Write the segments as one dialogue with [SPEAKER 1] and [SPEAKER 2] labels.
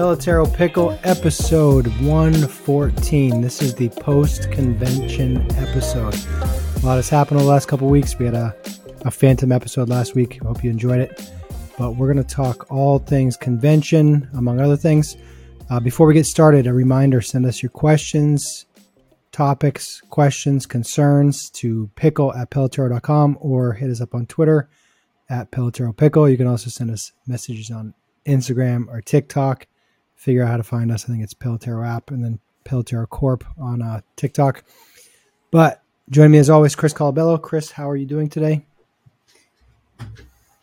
[SPEAKER 1] Pelotero Pickle episode 114. This is the post convention episode. A lot has happened over the last couple weeks. We had a, a phantom episode last week. Hope you enjoyed it. But we're going to talk all things convention, among other things. Uh, before we get started, a reminder send us your questions, topics, questions, concerns to pickle at pelotero.com or hit us up on Twitter at Pelotero Pickle. You can also send us messages on Instagram or TikTok. Figure out how to find us. I think it's Pelotero app and then Pelotero Corp on uh, TikTok. But join me as always, Chris Colabello. Chris, how are you doing today?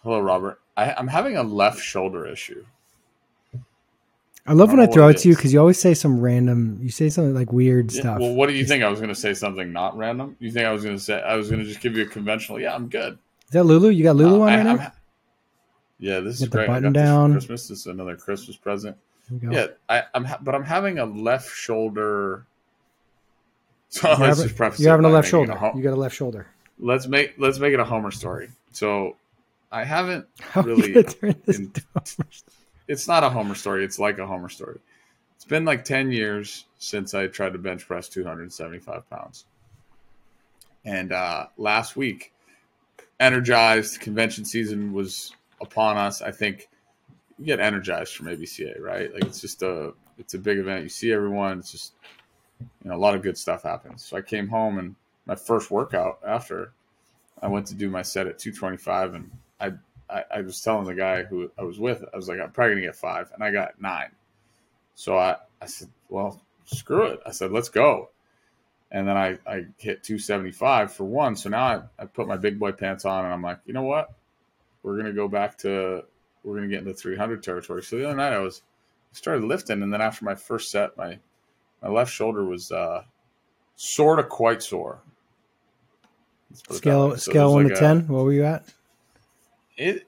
[SPEAKER 2] Hello, Robert. I, I'm having a left shoulder issue.
[SPEAKER 1] I love
[SPEAKER 2] I
[SPEAKER 1] when I throw it
[SPEAKER 2] it
[SPEAKER 1] to you because you always say some random. You say something like weird
[SPEAKER 2] Yeah,
[SPEAKER 1] stuff.
[SPEAKER 2] Well, what do you think? I was going to say something not random. You think I was going to say I was going to just give you a conventional? Yeah, I'm good.
[SPEAKER 1] Is that Lulu? You got Lulu
[SPEAKER 2] Uh,
[SPEAKER 1] on
[SPEAKER 2] I-
[SPEAKER 1] right
[SPEAKER 2] I'm
[SPEAKER 1] now?
[SPEAKER 2] yeah, this is great.
[SPEAKER 1] Button
[SPEAKER 2] got this
[SPEAKER 1] down.
[SPEAKER 2] Christmas. This is another Christmas present.
[SPEAKER 1] Here we go.
[SPEAKER 2] Yeah, I, I'm, ha- but I'm having a left shoulder. So
[SPEAKER 1] You're,
[SPEAKER 2] let's
[SPEAKER 1] having,
[SPEAKER 2] just preface
[SPEAKER 1] you're having a left
[SPEAKER 2] making it
[SPEAKER 1] shoulder. You got a left shoulder.
[SPEAKER 2] let's make let's make it a Homer story. So I haven't
[SPEAKER 1] How you
[SPEAKER 2] really.
[SPEAKER 1] turn this
[SPEAKER 2] in-
[SPEAKER 1] into a Homer story?
[SPEAKER 2] it's not a Homer story. It's like a Homer story. It's been like 10 years since I tried to bench press 275 pounds. And uh, last week, energized convention season was upon us. I think you get energized from ABCA, right? Like it's just a it's a big event. You see everyone. It's just you know a lot of good stuff happens. So I came home and my first workout after I went to do my set at 225 and I I, I was telling the guy who I was with, I was like, I'm probably gonna get five, and I got nine. So I, I said, well, screw it. I said, let's go. And then I, I hit 275 for one. So now I, I put my big boy pants on, and I'm like, you know what? We're gonna go back to we're gonna get into 300 territory. So the other night I was I started lifting, and then after my first set, my my left shoulder was uh, sort of quite sore. Let's put it that
[SPEAKER 1] Scale.
[SPEAKER 2] So
[SPEAKER 1] scale one
[SPEAKER 2] like
[SPEAKER 1] to
[SPEAKER 2] a-
[SPEAKER 1] ten. What were you at?
[SPEAKER 2] it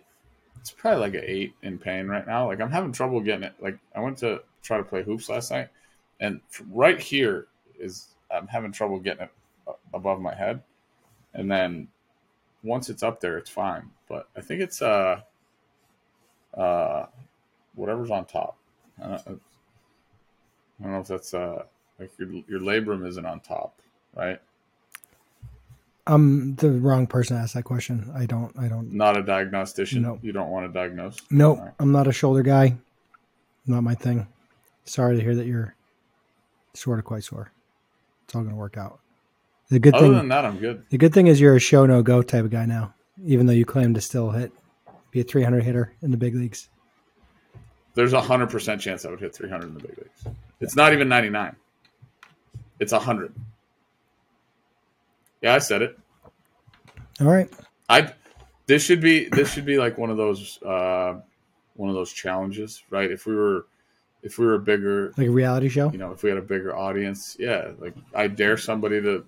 [SPEAKER 2] it's probably like an eight in pain right now. Like I'm having trouble getting it. Like I went to try to play hoops last night, and right here is I'm having trouble getting it above my head, and then once it's up there, it's fine. But I think it's uh uh whatever's on top. I don't, I don't know if that's uh like your your labrum isn't on top, right?
[SPEAKER 1] I'm the wrong person to ask that question. I don't. I don't.
[SPEAKER 2] Not a diagnostician.
[SPEAKER 1] No.
[SPEAKER 2] You don't want to diagnose.
[SPEAKER 1] Nope.
[SPEAKER 2] All right.
[SPEAKER 1] I'm not a shoulder guy. Not my thing. Sorry to hear that you're sort of quite sore. It's all going to work out. The good
[SPEAKER 2] Other
[SPEAKER 1] thing.
[SPEAKER 2] than that, I'm good.
[SPEAKER 1] the good thing is you're a show no go type of guy now. Even though you claim to still hit, be a 300 hitter in the big leagues.
[SPEAKER 2] There's a hundred percent chance I would hit 300 in the big leagues. It's not even 99. It's a hundred. Yeah, I said it.
[SPEAKER 1] All right.
[SPEAKER 2] I. This should be this should be like one of those uh, one of those challenges, right? If we were if we were bigger,
[SPEAKER 1] Like a reality show.
[SPEAKER 2] you know, if we had a bigger audience, yeah, like I dare somebody to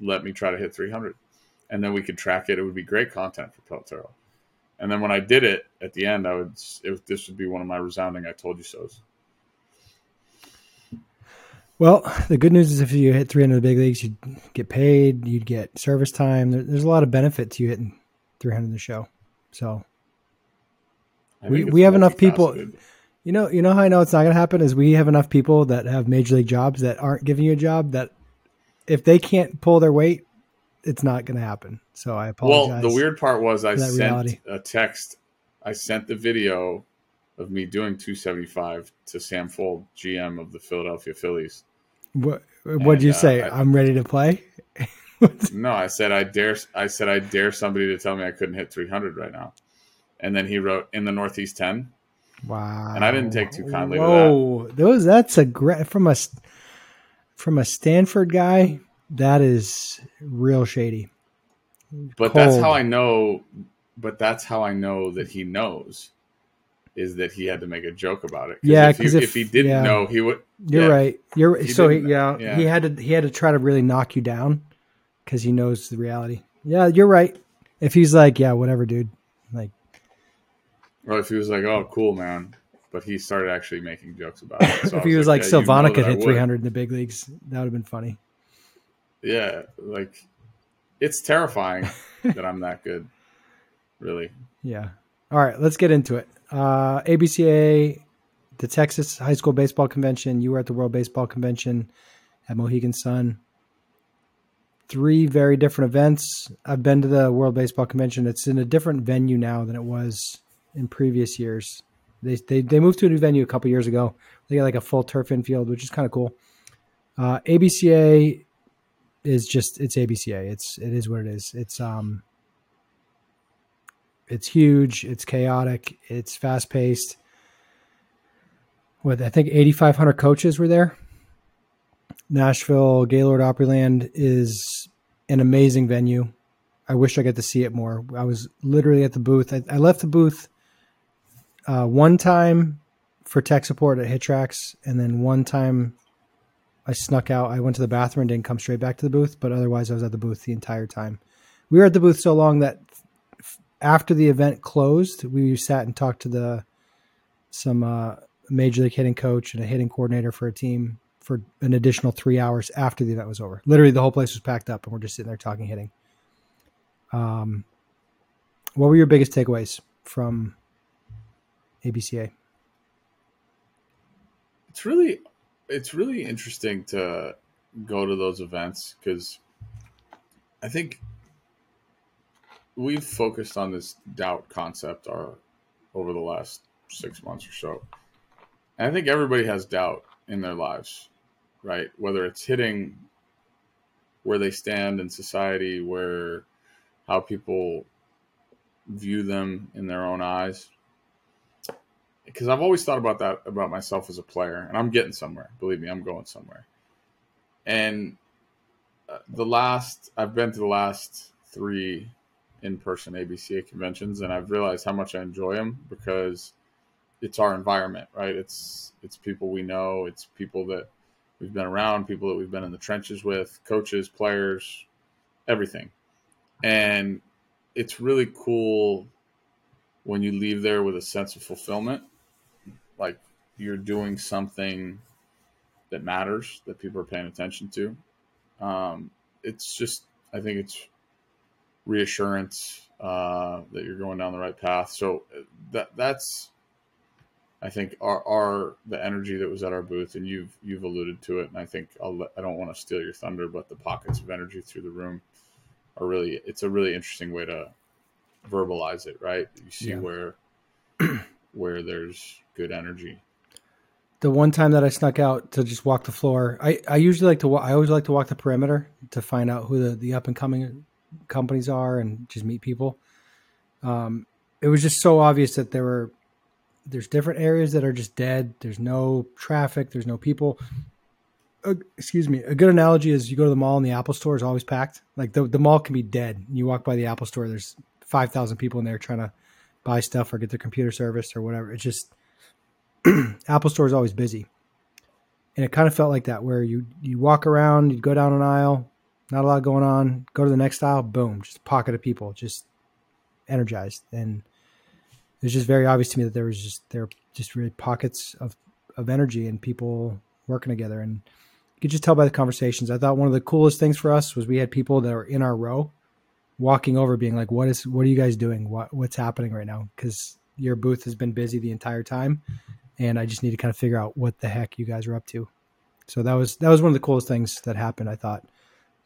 [SPEAKER 2] let me try to hit 300, and then we could track it. It would be great content for Pelotero. And then when I did it at the end, I would it, this would be one of my resounding "I told you so"s.
[SPEAKER 1] Well, the good news is if you hit 300 in the big leagues, you'd get paid, you'd get service time. There, there's a lot of benefit to you hitting 300 in the show. So, We- we have enough people- you know, you know how I know it's not going to happen is we have enough people that have major league jobs that aren't giving you a job that if they can't pull their weight, it's not going to happen. So I apologize.
[SPEAKER 2] Well, the weird part was I sent
[SPEAKER 1] reality.
[SPEAKER 2] a text. I sent the video of me doing 275 to Sam Fuld, GM of the Philadelphia Phillies.
[SPEAKER 1] what what'd you
[SPEAKER 2] uh,
[SPEAKER 1] say?
[SPEAKER 2] I-
[SPEAKER 1] I'm ready to play.
[SPEAKER 2] No, I said I dare. I said I dare somebody to tell me I couldn't hit 300 right now. And then he wrote in the Northeast 10.
[SPEAKER 1] Wow.
[SPEAKER 2] And I didn't take too kindly to that.
[SPEAKER 1] Whoa, those that's a great from a from a Stanford guy. That is real shady.
[SPEAKER 2] But that's how I know. But that's how I know that he knows. Is that he had to make a joke about it?
[SPEAKER 1] Yeah,
[SPEAKER 2] if,
[SPEAKER 1] 'cause
[SPEAKER 2] he-
[SPEAKER 1] if-
[SPEAKER 2] if he didn't
[SPEAKER 1] yeah.
[SPEAKER 2] know, he would.
[SPEAKER 1] You're
[SPEAKER 2] Yeah.
[SPEAKER 1] right. You're
[SPEAKER 2] He
[SPEAKER 1] so he, yeah,
[SPEAKER 2] yeah.
[SPEAKER 1] He had to he had to try to really knock you down because he knows the reality. Yeah, you're right. If he's like, yeah, whatever, dude. Like,
[SPEAKER 2] Or if he was like, "Oh, cool, man," but he started actually making jokes about it. So
[SPEAKER 1] if he was like,
[SPEAKER 2] "Yeah,
[SPEAKER 1] Silvana could hit 300 in the big leagues, that would have been funny.
[SPEAKER 2] Yeah, like it's terrifying that I'm that good. Really,
[SPEAKER 1] Yeah. All right, let's get into it. Uh, ABCA the Texas High School Baseball Convention. You were at the World Baseball Convention at Mohegan Sun. Three very different events. I've been to the World Baseball Convention. It's in a different venue now than it was in previous years. They they, they moved to a new venue a couple years ago. They got like a full turf infield, which is kind of cool. Uh, ABCA is just it's ABCA. It's it is what it is. It's um it's huge. It's chaotic. It's fast paced. With I think eighty five hundred coaches were there. Nashville Gaylord Opryland is an amazing venue. I wish I got to see it more. I was literally at the booth. I, I left the booth uh, one time for tech support at HitTrax, and then one time I snuck out. I went to the bathroom and didn't come straight back to the booth, but otherwise I was at the booth the entire time. We were at the booth so long that after the event closed, we sat and talked to the some uh, major league hitting coach and a hitting coordinator for a team for an additional three hours after the event was over. Literally, the whole place was packed up, and we're just sitting there talking hitting. Um, what were your biggest takeaways from ABCA?
[SPEAKER 2] It's really it's really interesting to go to those events because I think we've focused on this doubt concept our, over the last six months or so. And I think everybody has doubt in their lives, right? Whether it's hitting where they stand in society, where how people view them in their own eyes because I've always thought about that about myself as a player, and I'm getting somewhere. Believe me, I'm going somewhere. And uh, the last, I've been to the last three in-person ABCA conventions, and I've realized how much I enjoy them because it's our environment, right? It's it's people we know, it's people that we've been around, people that we've been in the trenches with, coaches, players, everything, and it's really cool when you leave there with a sense of fulfillment like you're doing something that matters that people are paying attention to. Um, it's just, I think it's reassurance uh, that you're going down the right path. So that that's, I think, our, our the energy that was at our booth, and you've you've alluded to it, and I think I'll I don't want to steal your thunder, but the pockets of energy through the room are really it's a really interesting way to verbalize it, right? You see yeah. where where there's good energy.
[SPEAKER 1] The one time that I snuck out to just walk the floor, I, I usually like to I always like to walk the perimeter to find out who the, the up and coming companies are and just meet people. Um, it was just so obvious that there were there's different areas that are just dead. There's no traffic. There's no people. Uh, excuse me. A good analogy is you go to the mall and the Apple store is always packed. Like the the mall can be dead. You walk by the Apple store, there's five thousand people in there trying to buy stuff or get their computer serviced or whatever. It's just Apple Store is always busy. And it kind of felt like that where you you walk around, you go down an aisle, not a lot going on, go to the next aisle, boom, just a pocket of people just energized. And it was just very obvious to me that there was just there were just really pockets of of energy and people working together and you could just tell by the conversations. I thought one of the coolest things for us was we had people that were in our row walking over being like what is what are you guys doing? What what's happening right now? Cuz your booth has been busy the entire time and I just need to kind of figure out what the heck you guys are up to. So that was that was one of the coolest things that happened. I thought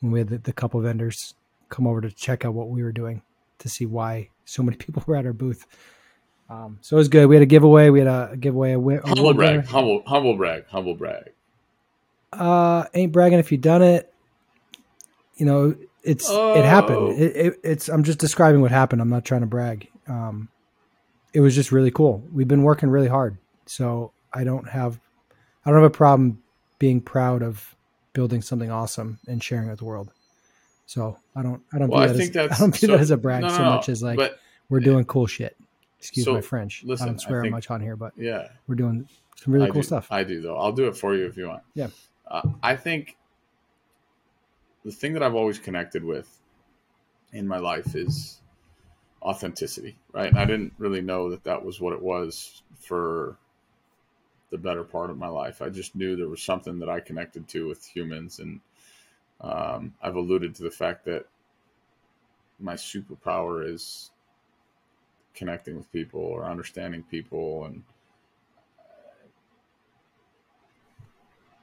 [SPEAKER 1] when we had the, the couple vendors come over to check out what we were doing to see why so many people were at our booth. Um, so it was good. We had a giveaway. We had a, giveaway. A, a
[SPEAKER 2] humble brag. Winner. Humble humble brag. Humble brag.
[SPEAKER 1] Uh, ain't bragging if you done it. You know, it's oh. it happened. Oh. It, it, it's I'm just describing what happened. I'm not trying to brag. Um, it was just really cool. We've been working really hard. So I don't have I don't have a problem being proud of building something awesome and sharing it with the world. So I don't I don't well, view, that, as, I don't view so, that as a brag no, so much as like we're doing cool shit. Excuse so, my French. Listen, I don't swear I think, much on here, but
[SPEAKER 2] yeah,
[SPEAKER 1] we're doing some really
[SPEAKER 2] I
[SPEAKER 1] cool
[SPEAKER 2] do,
[SPEAKER 1] stuff.
[SPEAKER 2] I do though. I'll do it for you if you want.
[SPEAKER 1] Yeah.
[SPEAKER 2] Uh, I think the thing that I've always connected with in my life is authenticity, right? And I didn't really know that that was what it was for the better part of my life. I just knew there was something that I connected to with humans, and um, I've alluded to the fact that my superpower is connecting with people or understanding people, and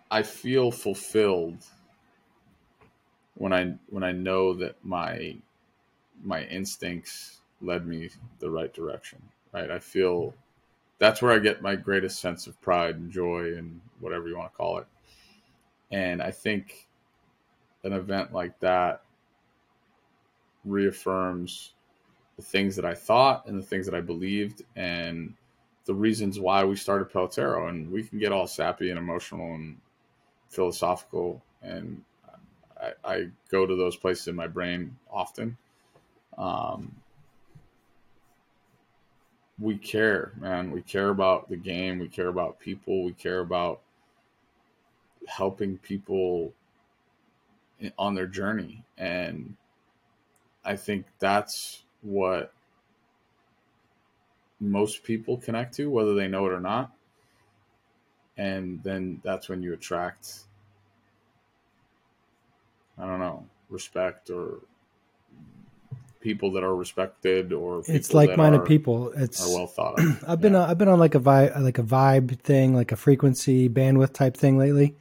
[SPEAKER 2] I feel fulfilled when I when I know that my my instincts led me the right direction. Right. I feel that's where I get my greatest sense of pride and joy and whatever you want to call it. And I think an event like that reaffirms the things that I thought and the things that I believed and the reasons why we started Pelotero. And we can get all sappy and emotional and philosophical. And I, I go to those places in my brain often. Um, we care, man. We care about the game. We care about people. We care about helping people on their journey. And I think that's what most people connect to, whether they know it or not. And then that's when you attract, I don't know, respect or people that are respected or
[SPEAKER 1] it's like-minded people. It's
[SPEAKER 2] are well thought of.
[SPEAKER 1] I've been yeah. I've been on like a vibe like a vibe thing, like a frequency bandwidth type thing lately.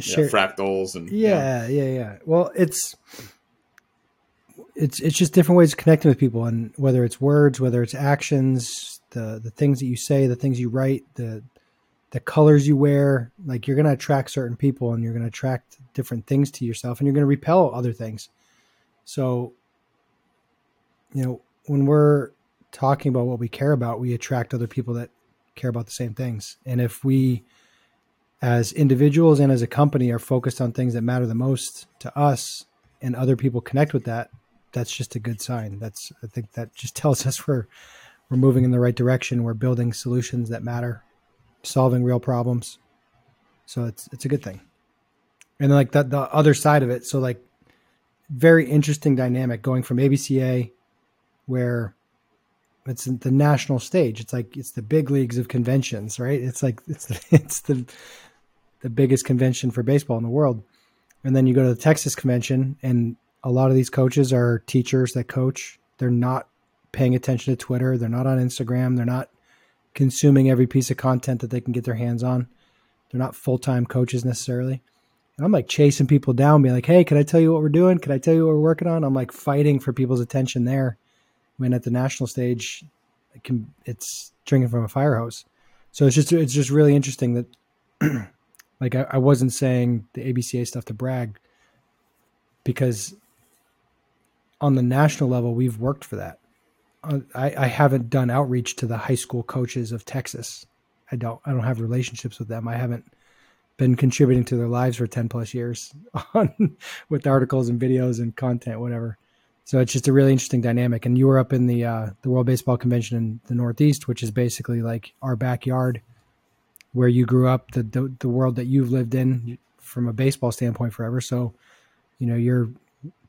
[SPEAKER 2] Share, yeah, fractals and
[SPEAKER 1] yeah, yeah, yeah, yeah. Well, it's it's it's just different ways of connecting with people, and whether it's words, whether it's actions, the the things that you say, the things you write, the the colors you wear, like you're going to attract certain people, and you're going to attract different things to yourself, and you're going to repel other things. So, you know, when we're talking about what we care about, we attract other people that care about the same things, and if we as individuals and as a company are focused on things that matter the most to us and other people connect with that that's just a good sign. That's I think that just tells us we're we're moving in the right direction. We're building solutions that matter, solving real problems. So it's it's a good thing. And like the the other side of it, so like very interesting dynamic going from ABCA where it's the national stage. It's like it's the big leagues of conventions, right? It's like it's the, it's the the biggest convention for baseball in the world. And then you go to the Texas convention and a lot of these coaches are teachers that coach. They're not paying attention to Twitter. They're not on Instagram. They're not consuming every piece of content that they can get their hands on. They're not full time coaches necessarily. And I'm like chasing people down, being like, hey, can I tell you what we're doing? Can I tell you what we're working on? I'm like fighting for people's attention there. When at the national stage, it can, it's drinking from a fire hose. So it's just it's just really interesting that, like, I, I wasn't saying the ABCA stuff to brag, because on the national level, we've worked for that. I, I haven't done outreach to the high school coaches of Texas. I don't. I don't have relationships with them. I haven't been contributing to their lives for 10 plus years on with articles and videos and content whatever so it's just a really interesting dynamic and you were up in the uh, the world baseball convention in the northeast which is basically like our backyard where you grew up the, the, the world that you've lived in from a baseball standpoint forever so you know you're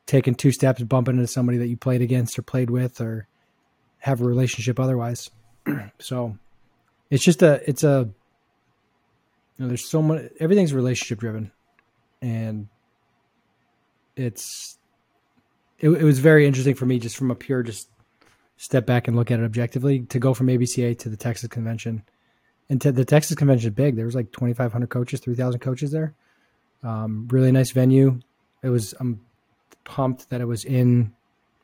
[SPEAKER 1] taking two steps, bumping into somebody that you played against or played with or have a relationship otherwise. so it's just a, it's a, you know, there's so much, everything's relationship driven and it's, it, it was very interesting for me just from a pure, just step back and look at it objectively to go from ABCA to the Texas convention and to the Texas convention big. There was like 2,500 coaches, 3,000 coaches there. Um, really nice venue. It was, I'm pumped that it was in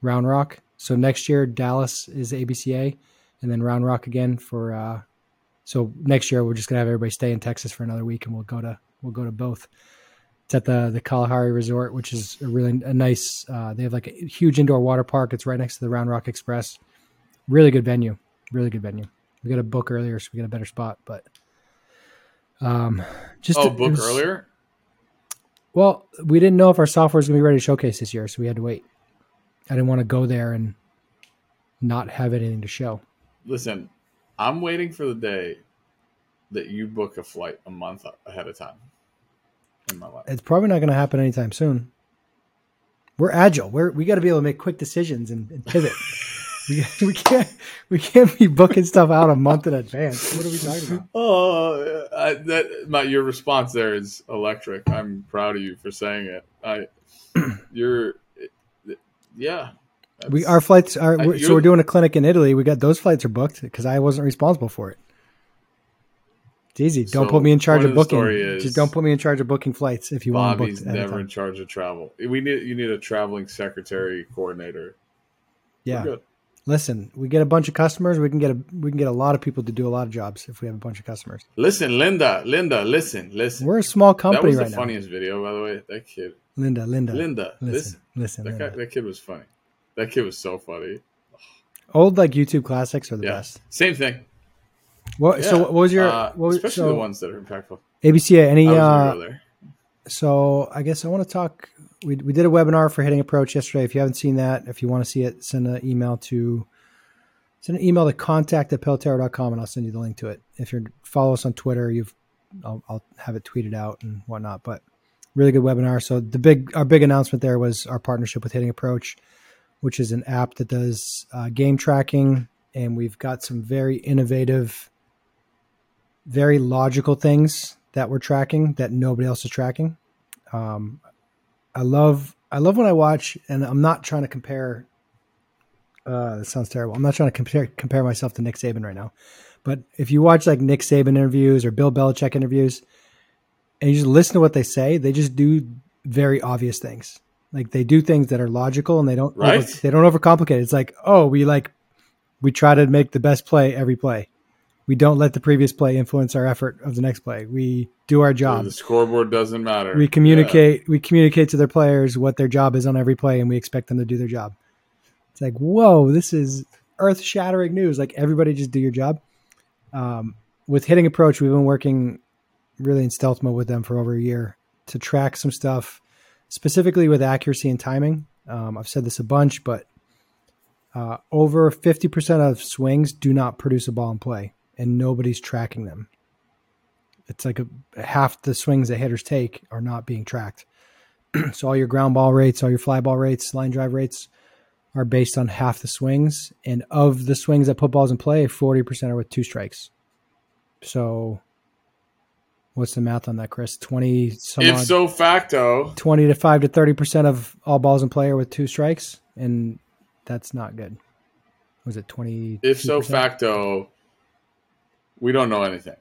[SPEAKER 1] Round Rock. So next year Dallas is ABCA, and then Round Rock again for. Uh, so next year we're just gonna have everybody stay in Texas for another week, and we'll go to we'll go to both. It's at the the Kalahari Resort, which is a really a nice. Uh, they have like a huge indoor water park. It's right next to the Round Rock Express. Really good venue. Really good venue. We got a book earlier, so we got a better spot. But um, just
[SPEAKER 2] oh, book was, earlier.
[SPEAKER 1] Well, we didn't know if our software was going to be ready to showcase this year, so we had to wait. I didn't want to go there and not have anything to show.
[SPEAKER 2] Listen, I'm waiting for the day that you book a flight a month ahead of time
[SPEAKER 1] in my life. It's probably not going to happen anytime soon. We're agile. We're we got to be able to make quick decisions and, and pivot. we, we can't we can't be booking stuff out a month in advance. What are we talking about?
[SPEAKER 2] Oh, I, that my your response there is electric. I'm proud of you for saying it. I you're yeah.
[SPEAKER 1] We our flights are I, so we're doing a clinic in Italy. We got those flights are booked because I wasn't responsible for it. It's easy. Don't
[SPEAKER 2] So,
[SPEAKER 1] put me in charge of
[SPEAKER 2] of
[SPEAKER 1] booking. Just don't put me in charge of booking flights if you want to book.
[SPEAKER 2] Bobby's
[SPEAKER 1] ahead of
[SPEAKER 2] never in charge of travel. We need you need a traveling secretary coordinator.
[SPEAKER 1] Yeah. Listen, we get a bunch of customers. We can get a we can get a lot of people to do a lot of jobs if we have a bunch of customers.
[SPEAKER 2] Listen, Linda, Linda, listen, listen.
[SPEAKER 1] We're a small company.
[SPEAKER 2] that was
[SPEAKER 1] right
[SPEAKER 2] the
[SPEAKER 1] now.
[SPEAKER 2] funniest video, by the way. That kid,
[SPEAKER 1] Linda, Linda,
[SPEAKER 2] Linda,
[SPEAKER 1] listen,
[SPEAKER 2] listen.
[SPEAKER 1] listen.
[SPEAKER 2] That,
[SPEAKER 1] Linda.
[SPEAKER 2] guy, that kid was funny. That kid was so funny.
[SPEAKER 1] Old like YouTube classics are the
[SPEAKER 2] Yeah,
[SPEAKER 1] best.
[SPEAKER 2] same thing.
[SPEAKER 1] What? So what was your?
[SPEAKER 2] Uh,
[SPEAKER 1] what was,
[SPEAKER 2] especially
[SPEAKER 1] so
[SPEAKER 2] the ones that are impactful.
[SPEAKER 1] ABCA? Any? Uh. So I guess I want to talk. We we did a webinar for hitting approach yesterday. If you haven't seen that, if you want to see it, send an email to send an email to contact at pelotero.com and I'll send you the link to it. If you follow us on Twitter, you've I'll, I'll have it tweeted out and whatnot. But really good webinar. So the big our big announcement there was our partnership with Hitting Approach, which is an app that does uh, game tracking, and we've got some very innovative, very logical things that we're tracking that nobody else is tracking. Um, I love I love when I watch, and I'm not trying to compare. Uh, that sounds terrible. I'm not trying to compare compare myself to Nick Saban right now, but if you watch like Nick Saban interviews or Bill Belichick interviews, and you just listen to what they say, they just do very obvious things. Like they do things that are logical, and they don't
[SPEAKER 2] Right.
[SPEAKER 1] over- they don't overcomplicate. It's like oh, we like we try to make the best play every play. We don't let the previous play influence our effort of the next play. We do our job.
[SPEAKER 2] The scoreboard doesn't matter.
[SPEAKER 1] we communicate we communicate to their players what their job is on every play and we expect them to do their job. It's like whoa this is earth shattering news. Like everybody just do your job. Um, with hitting approach we've been working really in stealth mode with them for over a year to track some stuff specifically with accuracy and timing. Um, i've said this a bunch but uh, over 50% of swings do not produce a ball in play and nobody's tracking them it's like a half the swings that hitters take are not being tracked. so all your ground ball rates, all your fly ball rates, line drive rates are based on half the swings. And of the swings that put balls in play, 40% are with two strikes. So what's the math on that, Chris? 20 some
[SPEAKER 2] If
[SPEAKER 1] odd-
[SPEAKER 2] so facto,
[SPEAKER 1] 20 to 5 to 30% of all balls in play are with two strikes. And that's not good. Was it 20?
[SPEAKER 2] if so facto, we don't know anything.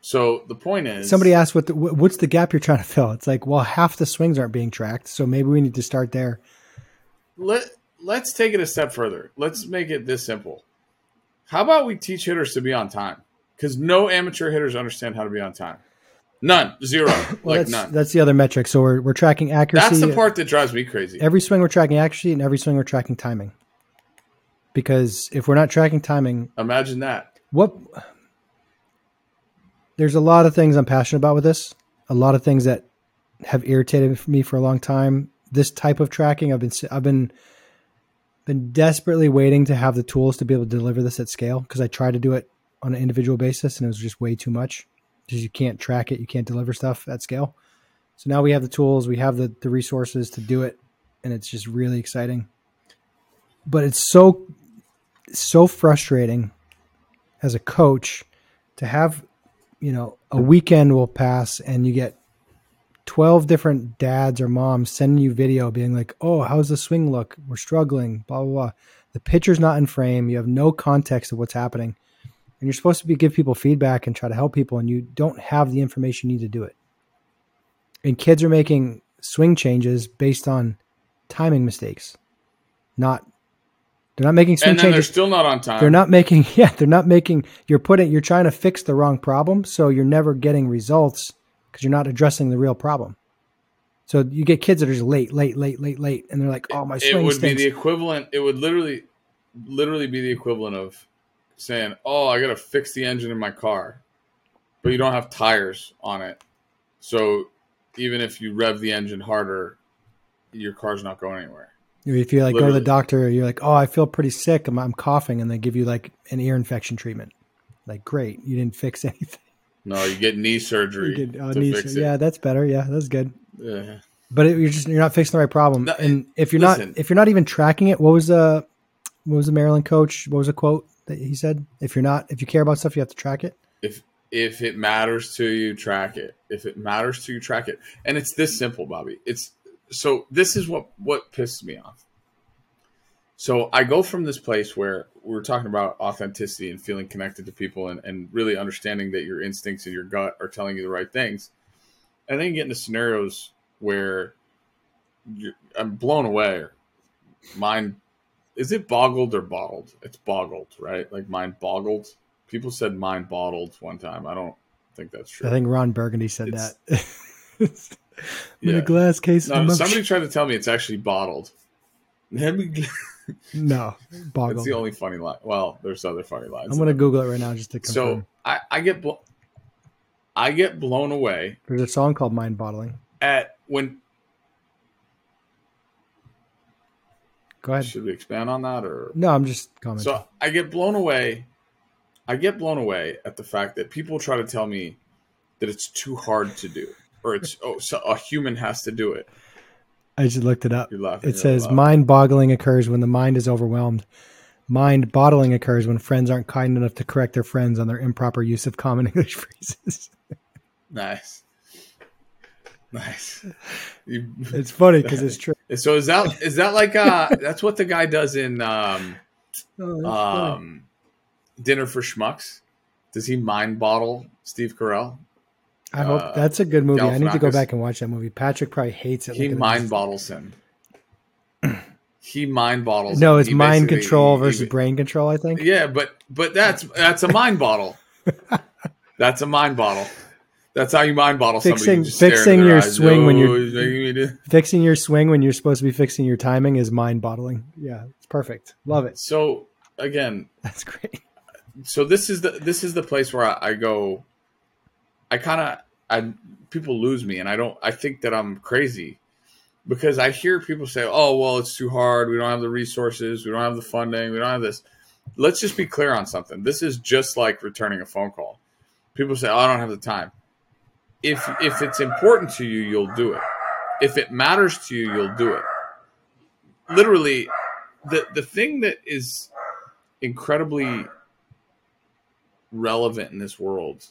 [SPEAKER 2] So the point is,
[SPEAKER 1] Somebody asked what the, what's the gap you're trying to fill. It's like, well, half the swings aren't being tracked, so maybe we need to start there.
[SPEAKER 2] let let's take it a step further. Let's make it this simple. How about we teach hitters to be on time? Because no amateur hitters understand how to be on time. None, zero,
[SPEAKER 1] Well,
[SPEAKER 2] like
[SPEAKER 1] that's
[SPEAKER 2] none.
[SPEAKER 1] that's the other metric. So we're we're tracking accuracy.
[SPEAKER 2] That's the part that drives me crazy.
[SPEAKER 1] Every swing we're tracking accuracy, and every swing we're tracking timing. Because if we're not tracking timing,
[SPEAKER 2] Imagine that.
[SPEAKER 1] what there's a lot of things I'm passionate about with this. A lot of things that have irritated me for a long time. This type of tracking, I've been I've been been desperately waiting to have the tools to be able to deliver this at scale because I tried to do it on an individual basis and it was just way too much. Because you can't track it, you can't deliver stuff at scale. So now we have the tools, we have the, the resources to do it, and it's just really exciting. But it's so so frustrating as a coach to have, you know, a weekend will pass and you get 12 different dads or moms sending you video being like, oh, how's the swing look? We're struggling, blah, blah, blah. The pitcher's not in frame. You have no context of what's happening. And you're supposed to be give people feedback and try to help people, and you don't have the information you need to do it. And kids are making swing changes based on timing mistakes, not they're not making swing
[SPEAKER 2] And then they're still not on time.
[SPEAKER 1] They're not making yeah, they're not making you're putting you're trying to fix the wrong problem, so you're never getting results because you're not addressing the real problem. So you get kids that are just late, late, late, late, late, and they're like, "Oh, my swing."
[SPEAKER 2] it would
[SPEAKER 1] stinks."
[SPEAKER 2] be the equivalent. It would literally, literally be the equivalent of saying, "Oh, I got to fix the engine in my car," but you don't have tires on it. So even if you rev the engine harder, your car's not going anywhere.
[SPEAKER 1] If you like go to the doctor, you're like, "Oh, I feel pretty sick. I'm, I'm coughing," and they give you like an ear infection treatment. Like, great, you didn't fix anything.
[SPEAKER 2] No, you get knee surgery
[SPEAKER 1] You get, uh,
[SPEAKER 2] to
[SPEAKER 1] knee-
[SPEAKER 2] it.
[SPEAKER 1] yeah, that's better. Yeah, that's good.
[SPEAKER 2] Yeah.
[SPEAKER 1] But it, you're just you're not fixing the right problem.
[SPEAKER 2] No,
[SPEAKER 1] and if you're
[SPEAKER 2] listen.
[SPEAKER 1] not if you're not even tracking it, what was the what was the Maryland coach? What was the quote that he said? If you're not if you care about stuff, you have to track it.
[SPEAKER 2] If if it matters to you, track it. If it matters to you, track it. And it's this simple, Bobby. It's so this is what what pisses me off. So I go from this place where we're talking about authenticity and feeling connected to people and, and really understanding that your instincts and your gut are telling you the right things. And then you get into scenarios where I'm blown away. Mind, is it boggled or bottled? It's boggled, right? Like mind boggled. People said mind bottled one time. I don't think that's true.
[SPEAKER 1] I think Ron Burgundy said
[SPEAKER 2] It's-
[SPEAKER 1] that. I'm in a glass case.
[SPEAKER 2] No, somebody tried to tell me it's actually bottled.
[SPEAKER 1] No,
[SPEAKER 2] That's the only funny line. Well, there's other funny lines.
[SPEAKER 1] I'm gonna Google it right now just to confirm.
[SPEAKER 2] So I, I get blo- I get blown away
[SPEAKER 1] There's a song called Mind Bottling.
[SPEAKER 2] at when.
[SPEAKER 1] Go ahead.
[SPEAKER 2] Should we expand on that or?
[SPEAKER 1] No, I'm just commenting.
[SPEAKER 2] So I get blown away. I get blown away at the fact that people try to tell me that it's too hard to do, or it's oh, so a human has to do it.
[SPEAKER 1] I just looked it up.
[SPEAKER 2] You're laughing.
[SPEAKER 1] It
[SPEAKER 2] you're
[SPEAKER 1] says
[SPEAKER 2] laughing.
[SPEAKER 1] mind boggling occurs when the mind is overwhelmed. Mind bottling occurs when friends aren't kind enough to correct their friends on their improper use of common English phrases.
[SPEAKER 2] nice, nice. You,
[SPEAKER 1] It's funny because it's true.
[SPEAKER 2] so is that is that like uh that's what the guy does in um
[SPEAKER 1] Oh, that's funny.
[SPEAKER 2] um Dinner for Schmucks? Does he mind bottle Steve Carell?
[SPEAKER 1] I hope
[SPEAKER 2] uh,
[SPEAKER 1] that's a good movie. I need to go back and watch that movie. Patrick probably hates it.
[SPEAKER 2] He mind bottles him. He mind bottles.
[SPEAKER 1] No, it's mind control
[SPEAKER 2] he-
[SPEAKER 1] versus
[SPEAKER 2] he-
[SPEAKER 1] brain control. I think.
[SPEAKER 2] Yeah, but but that's that's a mind bottle. That's a mind bottle. That's how you mind bottle somebody.
[SPEAKER 1] Fixing-
[SPEAKER 2] You just stare into
[SPEAKER 1] fixing your
[SPEAKER 2] eyes,
[SPEAKER 1] swing when
[SPEAKER 2] "Oh,
[SPEAKER 1] you're-
[SPEAKER 2] making me do-"
[SPEAKER 1] Fixing your swing when you're supposed to be fixing your timing is mind bottling. Yeah, it's perfect. Love it.
[SPEAKER 2] So again,
[SPEAKER 1] That's great.
[SPEAKER 2] so this is the this is the place where I, I go. I kind of I people lose me, and I don't. I think that I'm crazy because I hear people say, "Oh, well, it's too hard. We don't have the resources. We don't have the funding. We don't have this." Let's just be clear on something. This is just like returning a phone call. People say, "Oh, I don't have the time." If if it's important to you, you'll do it. If it matters to you, you'll do it. Literally, the the thing that is incredibly relevant in this world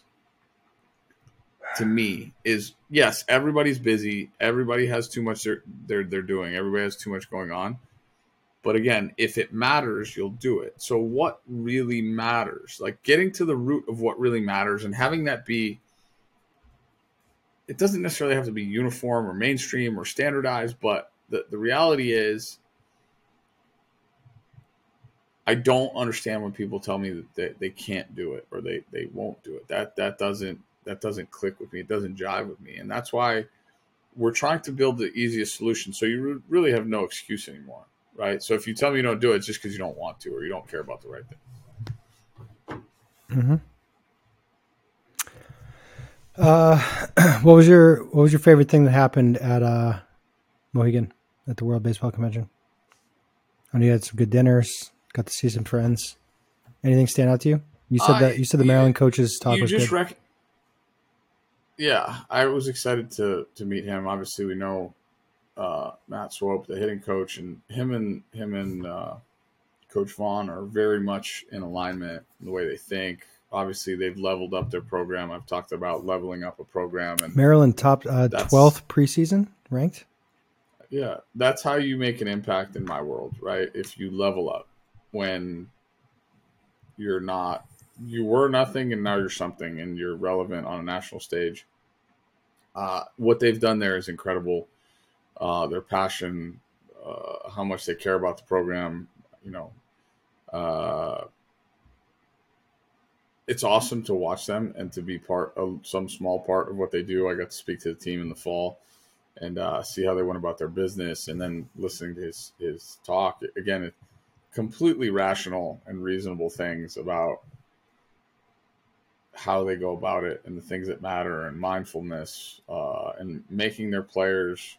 [SPEAKER 2] to me is yes everybody's busy. Everybody has too much they're, they're they're doing. Everybody has too much going on. But again if it matters you'll do it. So what really matters like getting to the root of what really matters and having that be it doesn't necessarily have to be uniform or mainstream or standardized but the, the reality is I don't understand when people tell me that they, they can't do it or they, they won't do it. That that doesn't that doesn't click with me. It doesn't jive with me, and that's why we're trying to build the easiest solution. So you re- really have no excuse anymore, right? So if you tell me you don't do it, it's just because you don't want to or you don't care about the right thing.
[SPEAKER 1] hmm Uh, what was your what was your favorite thing that happened at uh Mohegan at the World Baseball Convention? I know you had some good dinners, got to see some friends. Anything stand out to you? You said
[SPEAKER 2] I-
[SPEAKER 1] that you said the Maryland coaches talk
[SPEAKER 2] you
[SPEAKER 1] was
[SPEAKER 2] just
[SPEAKER 1] good.
[SPEAKER 2] rec- yeah, I was excited to to meet him. Obviously, we know uh, Matt Swope, the hitting coach, and him and him and uh, Coach Vaughn are very much in alignment in the way they think. Obviously, they've leveled up their program. I've talked about leveling up a program, and
[SPEAKER 1] Maryland top uh, twelfth preseason ranked.
[SPEAKER 2] yeah, that's how you make an impact in my world, right? If you level up when you're not, you were nothing and now you're something and you're relevant on a national stage. Uh, what they've done there is incredible. Uh, their passion, uh, how much they care about the program, you know, uh, it's awesome to watch them and to be part of some small part of what they do. I got to speak to the team in the fall and uh, see how they went about their business, and then listening to his his talk again, completely rational and reasonable things about how they go about it and the things that matter and mindfulness uh, and making their players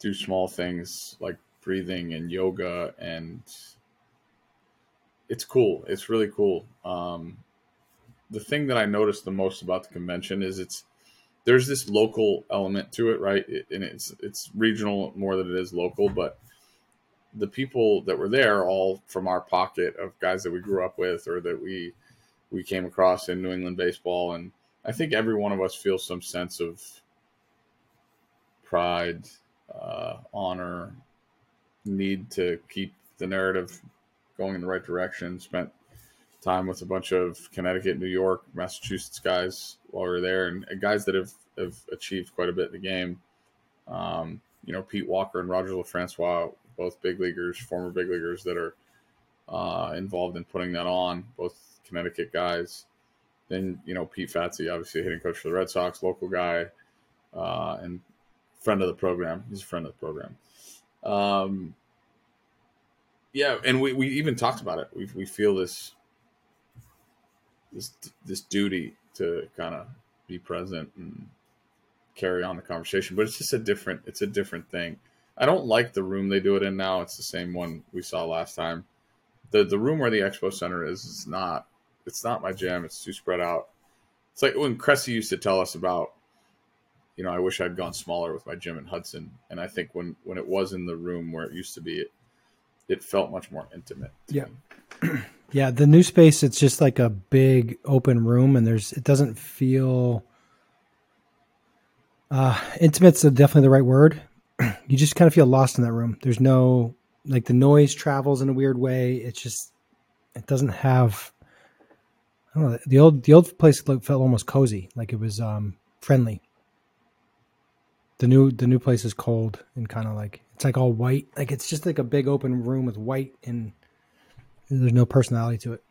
[SPEAKER 2] do small things like breathing and yoga and it's cool it's really cool um, the thing that i noticed the most about the convention is it's there's this local element to it, right? It, and it's it's regional more than it is local, but the people that were there all from our pocket of guys that we grew up with or that we we came across in New England baseball, and I think every one of us feels some sense of pride, uh, honor, need to keep the narrative going in the right direction. Spent time with a bunch of Connecticut, New York, Massachusetts guys while we were there, and, guys that have, have achieved quite a bit in the game. Um, you know, Pete Walker and Roger LaFrancois, both big leaguers, former big leaguers that are uh, involved in putting that on, both Connecticut guys. Then, you know, Pete Fatse, obviously hitting coach for the Red Sox, local guy, uh, and friend of the program. He's a friend of the program. Um, yeah, and we, we even talked about it. We, we feel this this this duty to kind of be present and carry on the conversation. But it's just a different it's a different thing. I don't like the room they do it in now. It's the same one we saw last time. The the room where the expo center is is not it's not my jam. It's too spread out. It's like when Cressey used to tell us about, you know, I wish I'd gone smaller with my gym in Hudson. And I think when when it was in the room where it used to be, it it felt much more intimate.
[SPEAKER 1] Yeah. yeah, the new space it's just like a big open room and there's it doesn't feel uh intimate's definitely the right word. you just kind of feel lost in that room. There's no like the noise travels in a weird way. It's just it doesn't have I don't know. The old the old place felt almost cozy, like it was um friendly. The new the new place is cold and kind of like it's like all white. Like it's just like a big open room with white and there's no personality to it.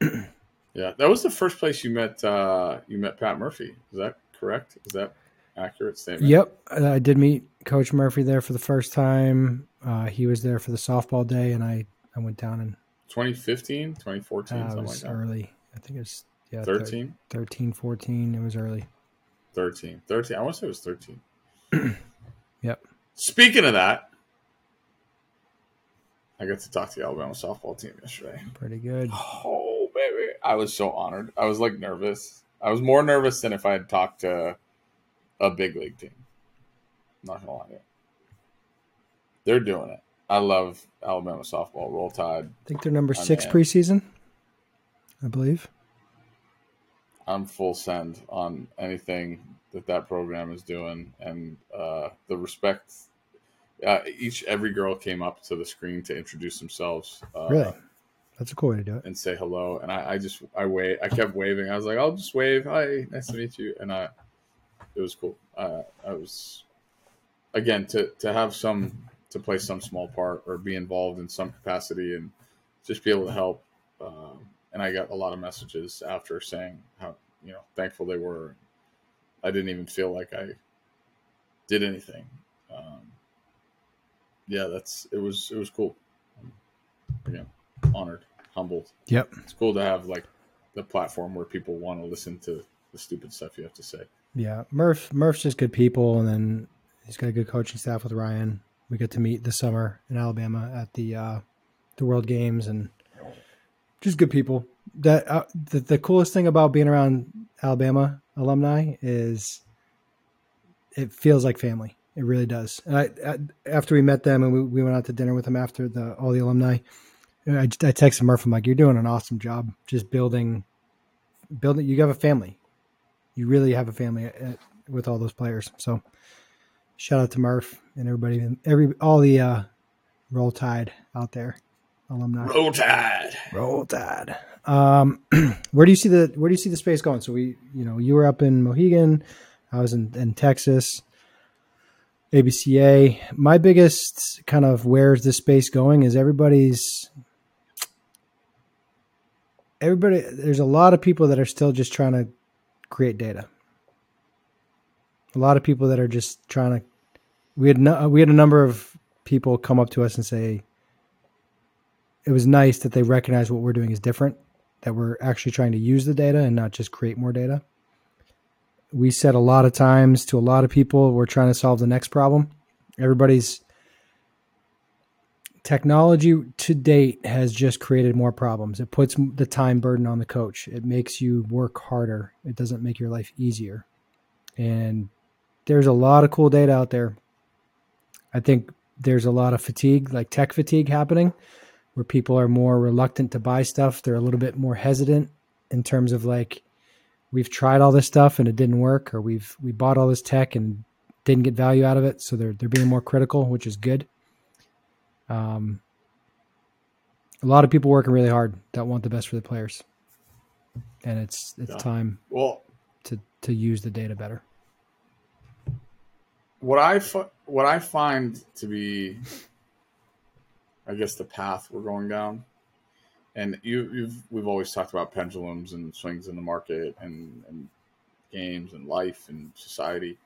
[SPEAKER 2] yeah, that was the first place you met uh you met Pat Murphy. Is that correct? Is that accurate statement?
[SPEAKER 1] Yep, I did meet Coach Murphy there for the first time. Uh, he was there for the softball day, and I I went down and
[SPEAKER 2] 2015, 2014, uh, something like that.
[SPEAKER 1] Early, I think it was yeah
[SPEAKER 2] 13,
[SPEAKER 1] 13, 14. It was early.
[SPEAKER 2] 13, 13. I want to say it was 13.
[SPEAKER 1] yep.
[SPEAKER 2] Speaking of that, I got to talk to the Alabama softball team yesterday.
[SPEAKER 1] Pretty good.
[SPEAKER 2] Oh baby, I was so honored. I was like nervous. I was more nervous than if I had talked to a big league team. not gonna lie to you. They're doing it. I love Alabama softball. Roll Tide.
[SPEAKER 1] I think they're number six preseason. I believe.
[SPEAKER 2] I'm full send on anything that that program is doing, and uh, the respect. Uh, each every girl came up to the screen to introduce themselves. Uh,
[SPEAKER 1] really, that's a cool way to do it.
[SPEAKER 2] And say hello. And I, I just I wait. I kept waving. I was like, I'll just wave. Hi, nice to meet you. And I, it was cool. Uh, I was, again, to to have some to play some small part or be involved in some capacity and just be able to help. Um, and I got a lot of messages after saying how you know thankful they were. I didn't even feel like I did anything. Um, yeah, that's it was it was cool. Again, honored, humbled.
[SPEAKER 1] Yep,
[SPEAKER 2] it's cool to have like the platform where people want to listen to the stupid stuff you have to say.
[SPEAKER 1] Yeah, Murph Murph's just good people, and then he's got a good coaching staff with Ryan. We get to meet this summer in Alabama at the uh, the World Games, and just good people. That uh, the, the coolest thing about being around Alabama alumni is it feels like family. It really does. I, I, after we met them and we, we went out to dinner with them after the all the alumni, I, I texted Murph. I'm like, "You're doing an awesome job, just building, building. You have a family. You really have a family at, at, with all those players." So, shout out to Murph and everybody, every all the uh, Roll Tide out there alumni.
[SPEAKER 2] Roll Tide.
[SPEAKER 1] Roll Tide. Um, where do you see the where do you see the space going? So we, you know, you were up in Mohegan, I was in, in Texas, ABCA. My biggest kind of where's the space going is everybody's everybody. There's a lot of people that are still just trying to create data. A lot of people that are just trying to. We had no, we had a number of people come up to us and say, it was nice that they recognize what we're doing is different, that we're actually trying to use the data and not just create more data. We said a lot of times to a lot of people, we're trying to solve the next problem. Everybody's technology to date has just created more problems. It puts the time burden on the coach. It makes you work harder. It doesn't make your life easier. And there's a lot of cool data out there. I think there's a lot of fatigue, like tech fatigue happening where people are more reluctant to buy stuff. They're a little bit more hesitant in terms of like we've tried all this stuff and it didn't work, or we've we bought all this tech and didn't get value out of it. So they're they're being more critical, which is good. Um, a lot of people working really hard that want the best for the players, and it's it's
[SPEAKER 2] Yeah.
[SPEAKER 1] time
[SPEAKER 2] Well,
[SPEAKER 1] to to use the data better.
[SPEAKER 2] what I what I find to be, I guess, the path we're going down, and you you've we've always talked about pendulums and swings in the market and and games and life and society.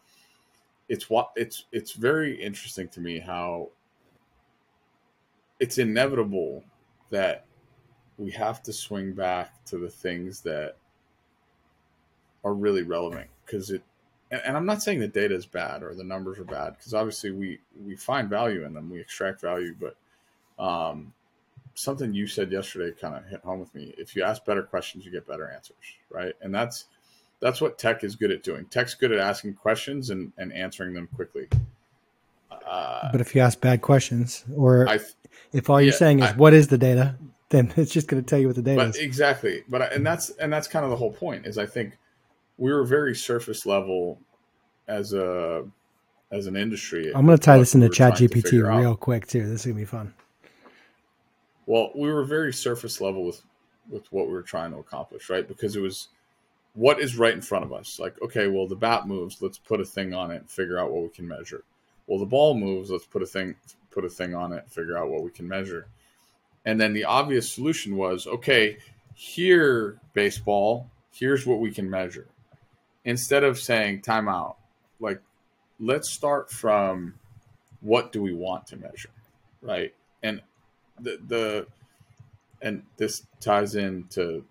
[SPEAKER 2] It's what it's it's very interesting to me how it's inevitable that we have to swing back to the things that are really relevant because it and, and I'm not saying the data is bad or the numbers are bad because obviously we we find value in them, we extract value, but um, something you said yesterday kind of hit home with me. If you ask better questions, you get better answers, right? And that's that's what tech is good at doing. Tech's good at asking questions and, and answering them quickly. Uh,
[SPEAKER 1] But if you ask bad questions, or
[SPEAKER 2] I
[SPEAKER 1] if all you're
[SPEAKER 2] yeah,
[SPEAKER 1] saying is
[SPEAKER 2] I-
[SPEAKER 1] what is the data, then it's just going to tell you what the data
[SPEAKER 2] but
[SPEAKER 1] is.
[SPEAKER 2] exactly but I, and that's and that's kind of the whole point is i think we were very surface level as a as an industry
[SPEAKER 1] I'm going to tie this into Chat GPT
[SPEAKER 2] figure out.
[SPEAKER 1] real quick too. This is going to be fun.
[SPEAKER 2] Well we were very surface level with with what we were trying to accomplish right? Because it was what is right in front of us? Like okay well the bat moves let's put a thing on it and figure out what we can measure. Well the ball moves let's put a thing put a thing on it and figure out what we can measure. And then the obvious solution was okay here baseball here's what we can measure. Instead of saying timeout like let's start from what do we want to measure right? And the the and this ties into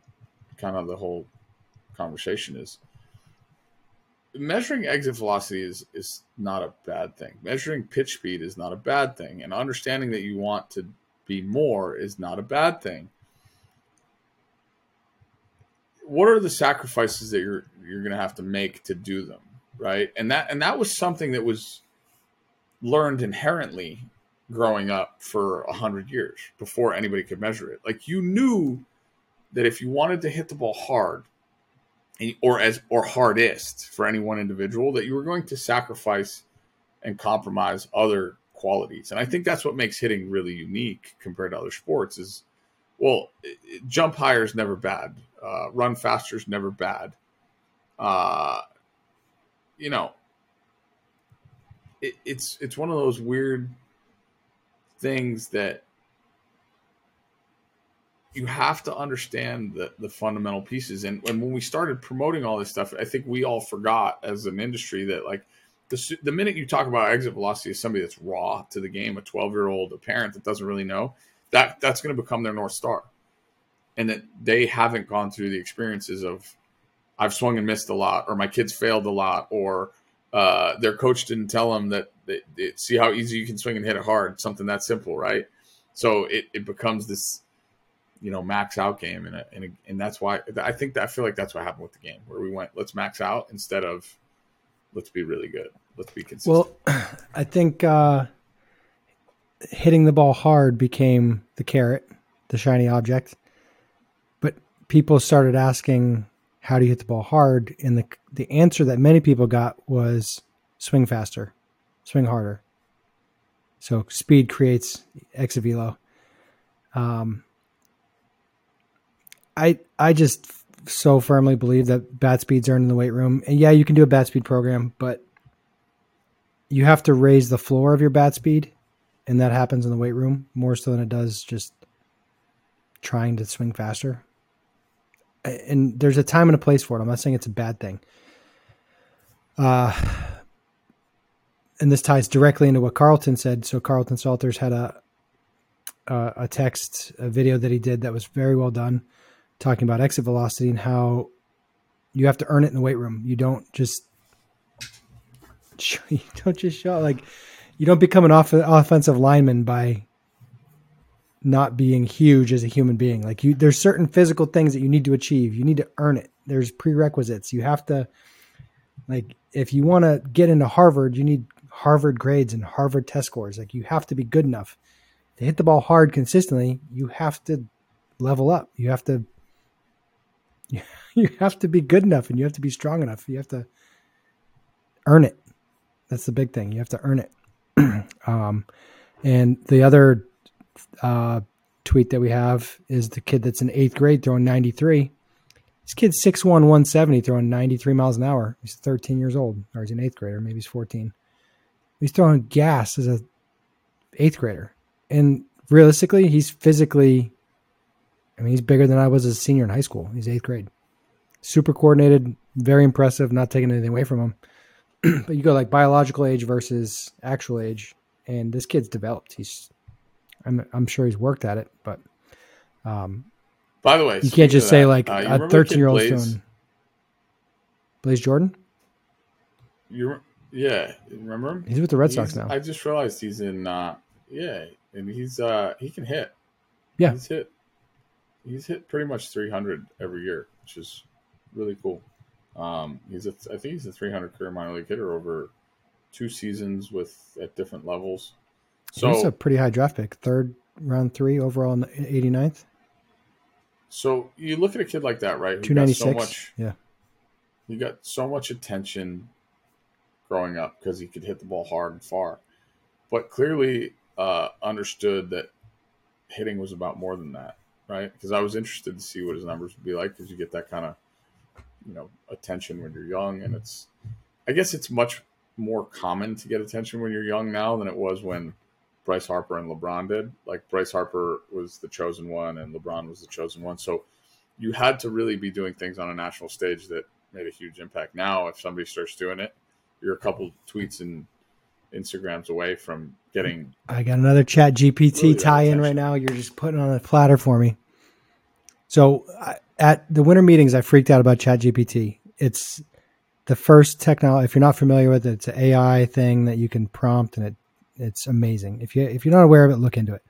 [SPEAKER 2] kind of the whole conversation is measuring exit velocity is is not a bad thing. Measuring pitch speed is not a bad thing and understanding that you want to be more is not a bad thing. What are the sacrifices that you're you're going to have to make to do them right? And that and that was something that was learned inherently growing up for a hundred years before anybody could measure it. Like you knew that if you wanted to hit the ball hard or as or hardest for any one individual that you were going to sacrifice and compromise other qualities. And i think that's what makes hitting really unique compared to other sports is well jump higher is never bad. Uh, run faster is never bad. Uh, you know it, it's it's one of those weird things that you have to understand the, the fundamental pieces. And, and when we started promoting all this stuff i think we all forgot as an industry that like the, the minute you talk about exit velocity as somebody that's raw to the game a 12 year old a parent that doesn't really know that that's going to become their north star. And that they haven't gone through the experiences of i've swung and missed a lot or my kids failed a lot or uh, their coach didn't tell them that, that see how easy you can swing and hit it hard something that simple right so it, it becomes this you know max out game and and and that's why I think that I feel like that's what happened with the game where we went let's max out instead of let's be really good let's be consistent
[SPEAKER 1] Well, I think uh, hitting the ball hard became the carrot, the shiny object. But people started asking, "How do you hit the ball hard?" And the the answer that many people got was swing faster, swing harder. So speed creates exit velo. Um, I I just so firmly believe that bat speeds are in the weight room, and yeah, you can do a bat speed program, but you have to raise the floor of your bat speed, and that happens in the weight room more so than it does just trying to swing faster. And there's a time and a place for it. I'm not saying it's a bad thing. Uh, and this ties directly into what Carlton said. So Carlton Salters had a a, a text, a video that he did that was very well done, talking about exit velocity and how you have to earn it in the weight room. You don't just you don't just show like you don't become an off- offensive lineman by not being huge as a human being. Like you, there's certain physical things that you need to achieve. You need to earn it. There's prerequisites. You have to, like, if you want to get into Harvard, you need Harvard grades and Harvard test scores. Like you have to be good enough to hit the ball hard consistently. You have to level up. You have to, you have to be good enough, and you have to be strong enough. You have to earn it. That's the big thing. You have to earn it. um, and the other uh, tweet that we have is the kid that's in eighth grade throwing 93. This kid's 6'1, 170, throwing 93 miles an hour. He's 13 years old, or he's an eighth grader, maybe he's 14. He's throwing gas as a eighth grader. And realistically, he's physically, I mean, he's bigger than I was as a senior in high school. He's eighth grade. Super coordinated, very impressive, not taking anything away from him. but you go like biological age versus actual age, and this kid's developed. He's, I'm, I'm sure he's worked at it, but um,
[SPEAKER 2] By the way,
[SPEAKER 1] you can't just say
[SPEAKER 2] that,
[SPEAKER 1] like
[SPEAKER 2] uh,
[SPEAKER 1] a 13 year old
[SPEAKER 2] Blaze?
[SPEAKER 1] Blaze Jordan.
[SPEAKER 2] You yeah, remember him?
[SPEAKER 1] He's with the Red Sox
[SPEAKER 2] He's-
[SPEAKER 1] now.
[SPEAKER 2] I just realized he's in. uh Yeah, and he's uh he can hit.
[SPEAKER 1] Yeah.
[SPEAKER 2] he's hit. He's hit pretty much 300 every year, which is really cool. Um, he's a, I think he's a 300 career minor league hitter over two seasons with at different levels.
[SPEAKER 1] So, He's a pretty high draft pick, third round three overall in the 89th,
[SPEAKER 2] so you look at a kid like that, right?
[SPEAKER 1] 296.
[SPEAKER 2] So much,
[SPEAKER 1] yeah.
[SPEAKER 2] he got so much attention growing up because he could hit the ball hard and far, but clearly uh, understood that hitting was about more than that, right? Because I was interested to see what his numbers would be like because you get that kind of you know attention when you're young, and it's I guess it's much more common to get attention when you're young now than it was when Bryce Harper and LeBron did. Like Bryce Harper was the chosen one, and LeBron was the chosen one, so you had to really be doing things on a national stage that made a huge impact. Now, if somebody starts doing it, you're a couple tweets and Instagrams away from getting.
[SPEAKER 1] I got another chat GPT
[SPEAKER 2] Really
[SPEAKER 1] tie in right now. You're just putting on a platter for me. So I, at the winter meetings, I freaked out about chat GPT. It's the first technology. If you're not familiar with it, it's an AI thing that you can prompt and it, it's amazing. If you, if you're not aware of it, look into it.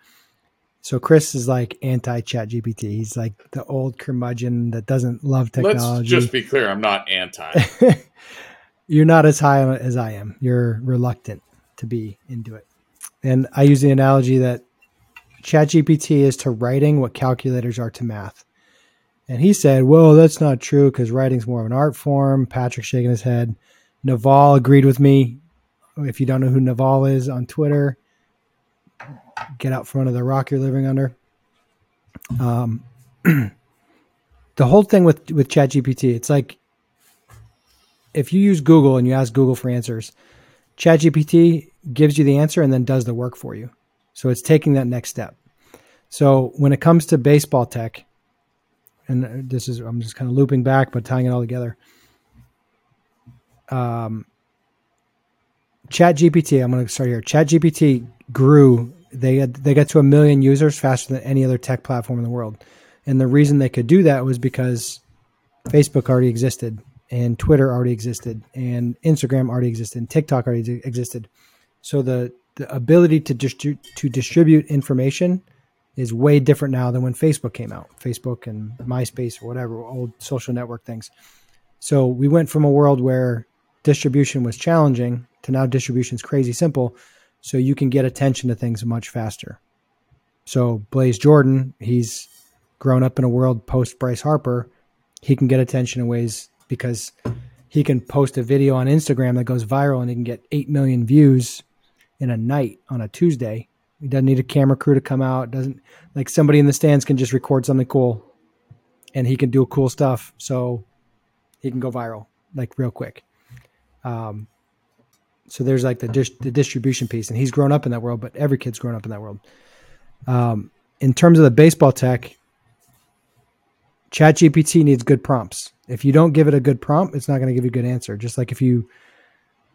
[SPEAKER 1] So Chris is like anti chat GPT. He's like the old curmudgeon that doesn't love technology.
[SPEAKER 2] Let's just be clear: I'm not anti.
[SPEAKER 1] you're not as high on it as I am. You're reluctant to be into it. And I use the analogy that ChatGPT is to writing what calculators are to math. And he said, Well, that's not true because writing's more of an art form. Patrick shaking his head. Naval agreed with me. If you don't know who Naval is on Twitter, get out from under the rock you're living under. Um, the whole thing with with ChatGPT, it's like if you use Google and you ask Google for answers, ChatGPT gives you the answer and then does the work for you. So it's taking that next step. So when it comes to baseball tech, and this is I'm just kind of looping back but tying it all together. Um, ChatGPT, I'm going to start here. ChatGPT grew. They had, they got to a million users faster than any other tech platform in the world, and the reason they could do that was because Facebook already existed, and Twitter already existed, and Instagram already existed, and TikTok already existed. So the the ability to distri- to distribute information is way different now than when Facebook came out. Facebook and MySpace or whatever old social network things. So we went from a world where distribution was challenging to now distribution is crazy simple. So you can get attention to things much faster. So Blaze Jordan, he's grown up in a world post Bryce Harper. He can get attention in ways because he can post a video on Instagram that goes viral and he can get 8 million views in a night on a Tuesday. He doesn't need a camera crew to come out. Doesn't like somebody in the stands can just record something cool and he can do cool stuff. So he can go viral like real quick. Um, so there's like the dis- the distribution piece, and he's grown up in that world. But every kid's grown up in that world. Um, in terms of the baseball tech, ChatGPT needs good prompts. If you don't give it a good prompt, it's not going to give you a good answer. Just like if you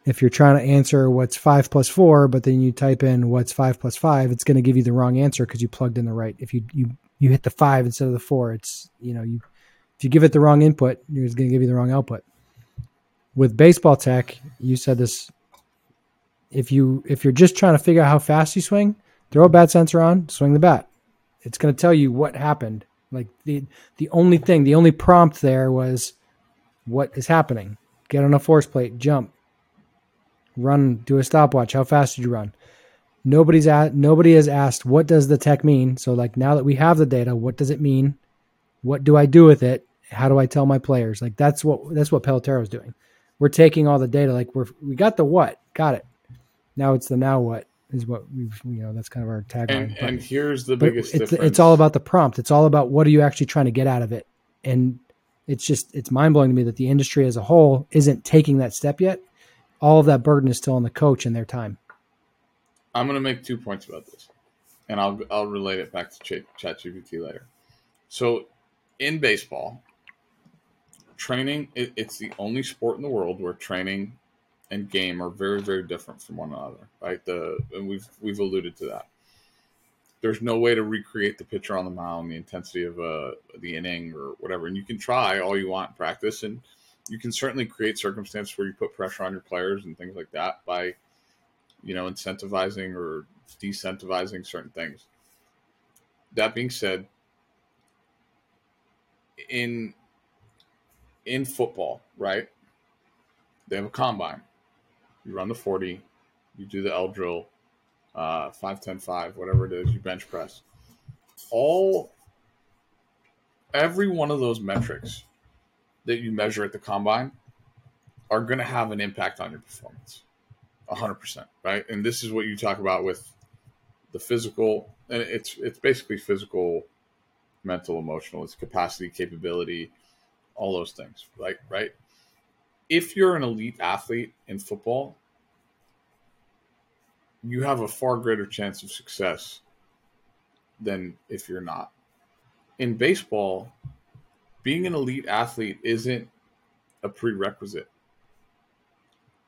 [SPEAKER 1] if you're trying to answer what's five plus four, but then you type in what's five plus five, it's going to give you the wrong answer because you plugged in the right. If you you you hit the five instead of the four, it's you know you if you give it the wrong input, it's going to give you the wrong output. With baseball tech, you said this. If you if you're just trying to figure out how fast you swing, throw a bat sensor on, swing the bat. It's going to tell you what happened. Like the the only thing, the only prompt there was what is happening. Get on a force plate, jump, run, do a stopwatch. How fast did you run? Nobody's at nobody has asked what does the tech mean. So like now that we have the data, what does it mean? What do I do with it? How do I tell my players? Like that's what that's what Pelotero is doing. We're taking all the data. Like we're we got the what, got it. Now it's the now what. Is what we've you know that's kind of our tagline.
[SPEAKER 2] And,
[SPEAKER 1] But-
[SPEAKER 2] and here's the biggest
[SPEAKER 1] it's,
[SPEAKER 2] difference.
[SPEAKER 1] it's all about the prompt. It's all about what are you actually trying to get out of it. And it's just it's mind blowing to me that the industry as a whole isn't taking that step yet. All of that burden is still on the coach and their time.
[SPEAKER 2] I'm going to make two points about this, and I'll I'll relate it back to Ch- ChatGPT later. So, in baseball, training it, it's the only sport in the world where training and game are very very different from one another. Right? The and we've we've alluded to that. There's no way to recreate the pitcher on the mound, the intensity of uh, the inning or whatever, and you can try all you want in practice, and you can certainly create circumstances where you put pressure on your players and things like that by you know, incentivizing or decentivizing certain things. That being said, in in football, right? They have a combine. You run the 40, you do the L drill, uh, 5 10 5, whatever it is, you bench press. All every one of those metrics that you measure at the combine are going to have an impact on your performance hundred percent, right? And this is what you talk about with the physical, and it's it's basically physical, mental, emotional. It's capacity, capability, all those things, right? Right. If you're an elite athlete in football, you have a far greater chance of success than if you're not. In baseball, being an elite athlete isn't a prerequisite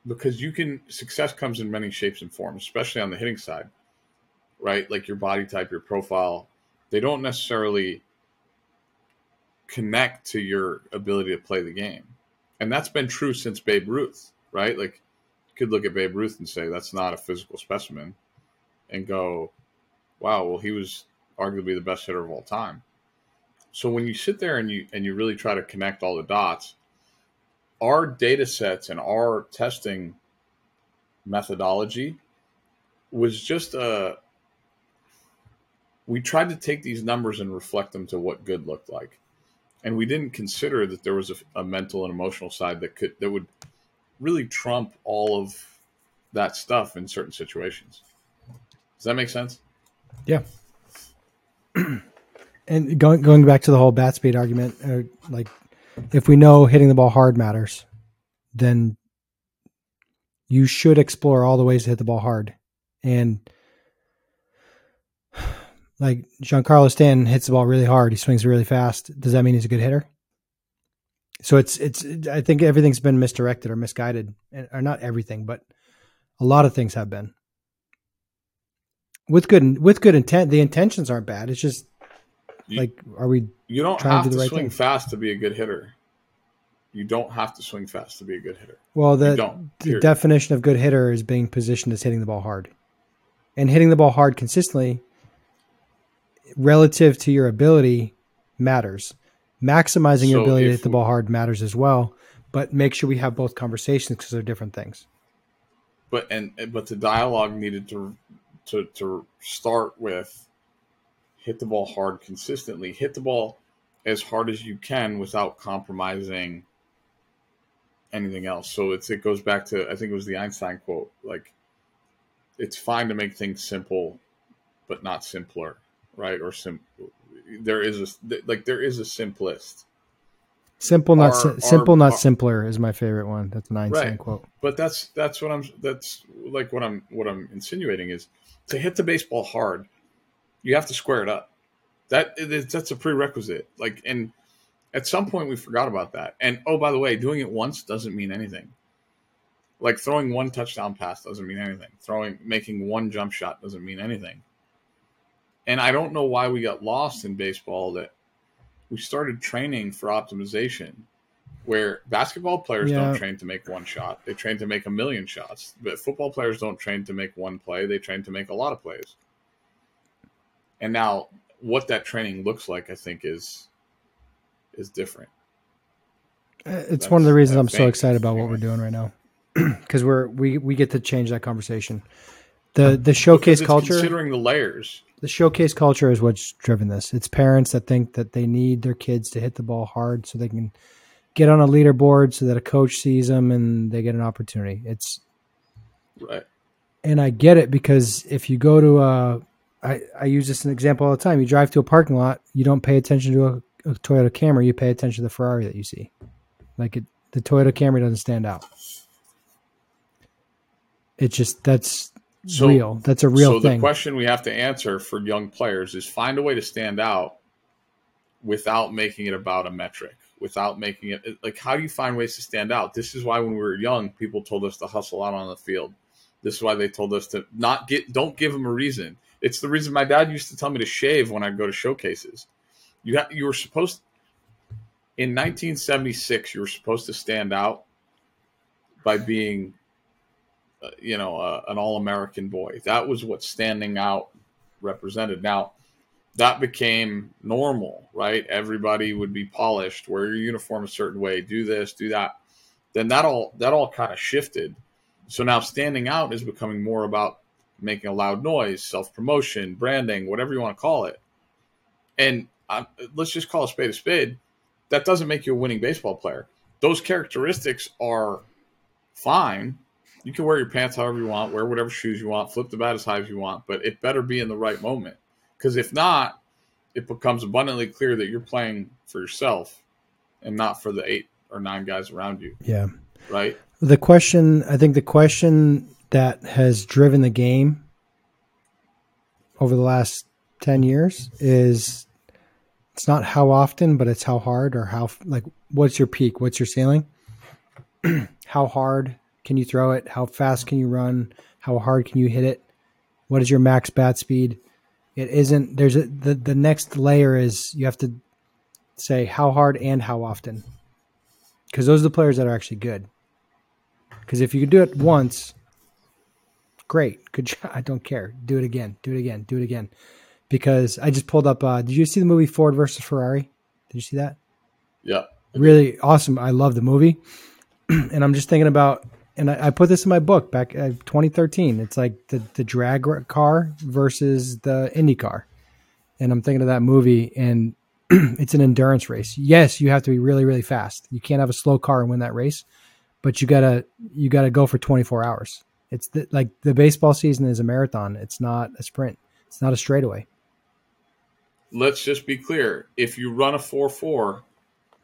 [SPEAKER 2] because you can success comes in many shapes and forms, especially on the hitting side, right? Like your body type, your profile, they don't necessarily connect to your ability to play the game. And that's been true since Babe Ruth, right? Like you could look at Babe Ruth and say that's not a physical specimen and go, wow, well he was arguably the best hitter of all time. So when you sit there and you and you really try to connect all the dots, our data sets and our testing methodology was just a we tried to take these numbers and reflect them to what good looked like and we didn't consider that there was a, a, mental and emotional side that could that would really trump all of that stuff in certain situations does that make sense
[SPEAKER 1] Yeah. and going going back to the whole bat speed argument, uh, like if we know hitting the ball hard matters, then you should explore all the ways to hit the ball hard. And like Giancarlo Stanton hits the ball really hard, he swings really fast. Does that mean he's a good hitter? So it's it's I think everything's been misdirected or misguided, or not everything, but a lot of things have been with good with good intent. The intentions aren't bad. It's just
[SPEAKER 2] You-
[SPEAKER 1] like, are we?
[SPEAKER 2] you don't
[SPEAKER 1] trying to
[SPEAKER 2] have
[SPEAKER 1] do
[SPEAKER 2] to,
[SPEAKER 1] right
[SPEAKER 2] swing
[SPEAKER 1] thing.
[SPEAKER 2] fast to be a good hitter you don't have to swing fast to be a good hitter
[SPEAKER 1] Well, the, the definition of good hitter is being positioned as hitting the ball hard, and hitting the ball hard consistently, relative to your ability, matters. Maximizing your ability to hit the ball hard matters as well. But make sure we have both conversations because they're different things.
[SPEAKER 2] but and but the dialogue needed to to to start with hit the ball hard consistently hit the ball as hard as you can without compromising anything else so it's it goes back to i think it was the einstein quote like it's fine to make things simple but not simpler right or simple. there is a like there is a simplest
[SPEAKER 1] Simple, not
[SPEAKER 2] Our-
[SPEAKER 1] si-
[SPEAKER 2] our-
[SPEAKER 1] simple, not simpler is my favorite one. That's an Einstein
[SPEAKER 2] Right.
[SPEAKER 1] quote.
[SPEAKER 2] but that's that's what I'm that's like what I'm what I'm insinuating is to hit the baseball hard, you have to square it up. That that's a prerequisite. Like and at some point we forgot about that. And oh by the way, doing it once doesn't mean anything. Like throwing one touchdown pass doesn't mean anything. Throwing making one jump shot doesn't mean anything. And I don't know why we got lost in baseball that we started training for optimization where basketball players
[SPEAKER 1] Yeah.
[SPEAKER 2] don't train to make one shot. They train to make a million shots. But football players don't train to make one play. They train to make a lot of plays. And now what that training looks like i think is is different.
[SPEAKER 1] Uh, It's one of the reasons I'm so excited about what we're doing right now. Because we're we we get to change that conversation. The the showcase
[SPEAKER 2] it's
[SPEAKER 1] culture.
[SPEAKER 2] considering the layers
[SPEAKER 1] the showcase culture is what's driven this. It's parents that think that they need their kids to hit the ball hard so they can get on a leaderboard so that a coach sees them and they get an opportunity. It's
[SPEAKER 2] right
[SPEAKER 1] and I get it because if you go to a, I, I use this as an example all the time. You drive to a parking lot, you don't pay attention to a, a Toyota Camry, you pay attention to the Ferrari that you see. Like it, the Toyota Camry doesn't stand out. It just that's
[SPEAKER 2] So-
[SPEAKER 1] real. That's a real
[SPEAKER 2] so
[SPEAKER 1] thing.
[SPEAKER 2] the question we have to answer for young players is find a way to stand out without making it about a metric without making it like how do you find ways to stand out this is why when we were young people told us to hustle out on the field this is why they told us to not get don't give them a reason it's the reason my dad used to tell me to shave when i'd go to showcases you ha- you were supposed in 1976 you were supposed to stand out by being you know, uh, an all American boy. That was what standing out represented. Now, that became normal, right? Everybody would be polished, wear your uniform a certain way, do this, do that. Then that all that all kind of shifted. So now standing out is becoming more about making a loud noise, self promotion, branding, whatever you want to call it. And um, let's just call a spade a spade. That doesn't make you a winning baseball player. Those characteristics are fine. You can wear your pants however you want, wear whatever shoes you want, flip the bat as high as you want, but it better be in the right moment. Because if not, it becomes abundantly clear that you're playing for yourself and not for the eight or nine guys around you,
[SPEAKER 1] yeah.
[SPEAKER 2] right?
[SPEAKER 1] The question, I think the question that has driven the game over the last 10 years is it's not how often, but it's how hard or how, like, what's your peak? What's your ceiling? how hard can you throw it? How fast can you run? How hard can you hit it? What is your max bat speed? It isn't, there's a, the, the next layer is you have to say how hard and how often. Because those are the players that are actually good. Because if you could do it once, great, good job. I don't care. Do it again. Do it again. Do it again. Because I just pulled up. Uh, did you see the movie Ford versus Ferrari? Did you see that?
[SPEAKER 2] Yeah.
[SPEAKER 1] Really awesome. I love the movie, and I'm just thinking about. And I, I put this in my book back uh, 2013. It's like the the drag car versus the Indy car, and I'm thinking of that movie. And it's an endurance race. Yes, you have to be really really fast. You can't have a slow car and win that race but you gotta you gotta go for 24 hours it's the, like the baseball season is a marathon it's not a sprint it's not a straightaway
[SPEAKER 2] Let's just be clear. If you run a 4 4,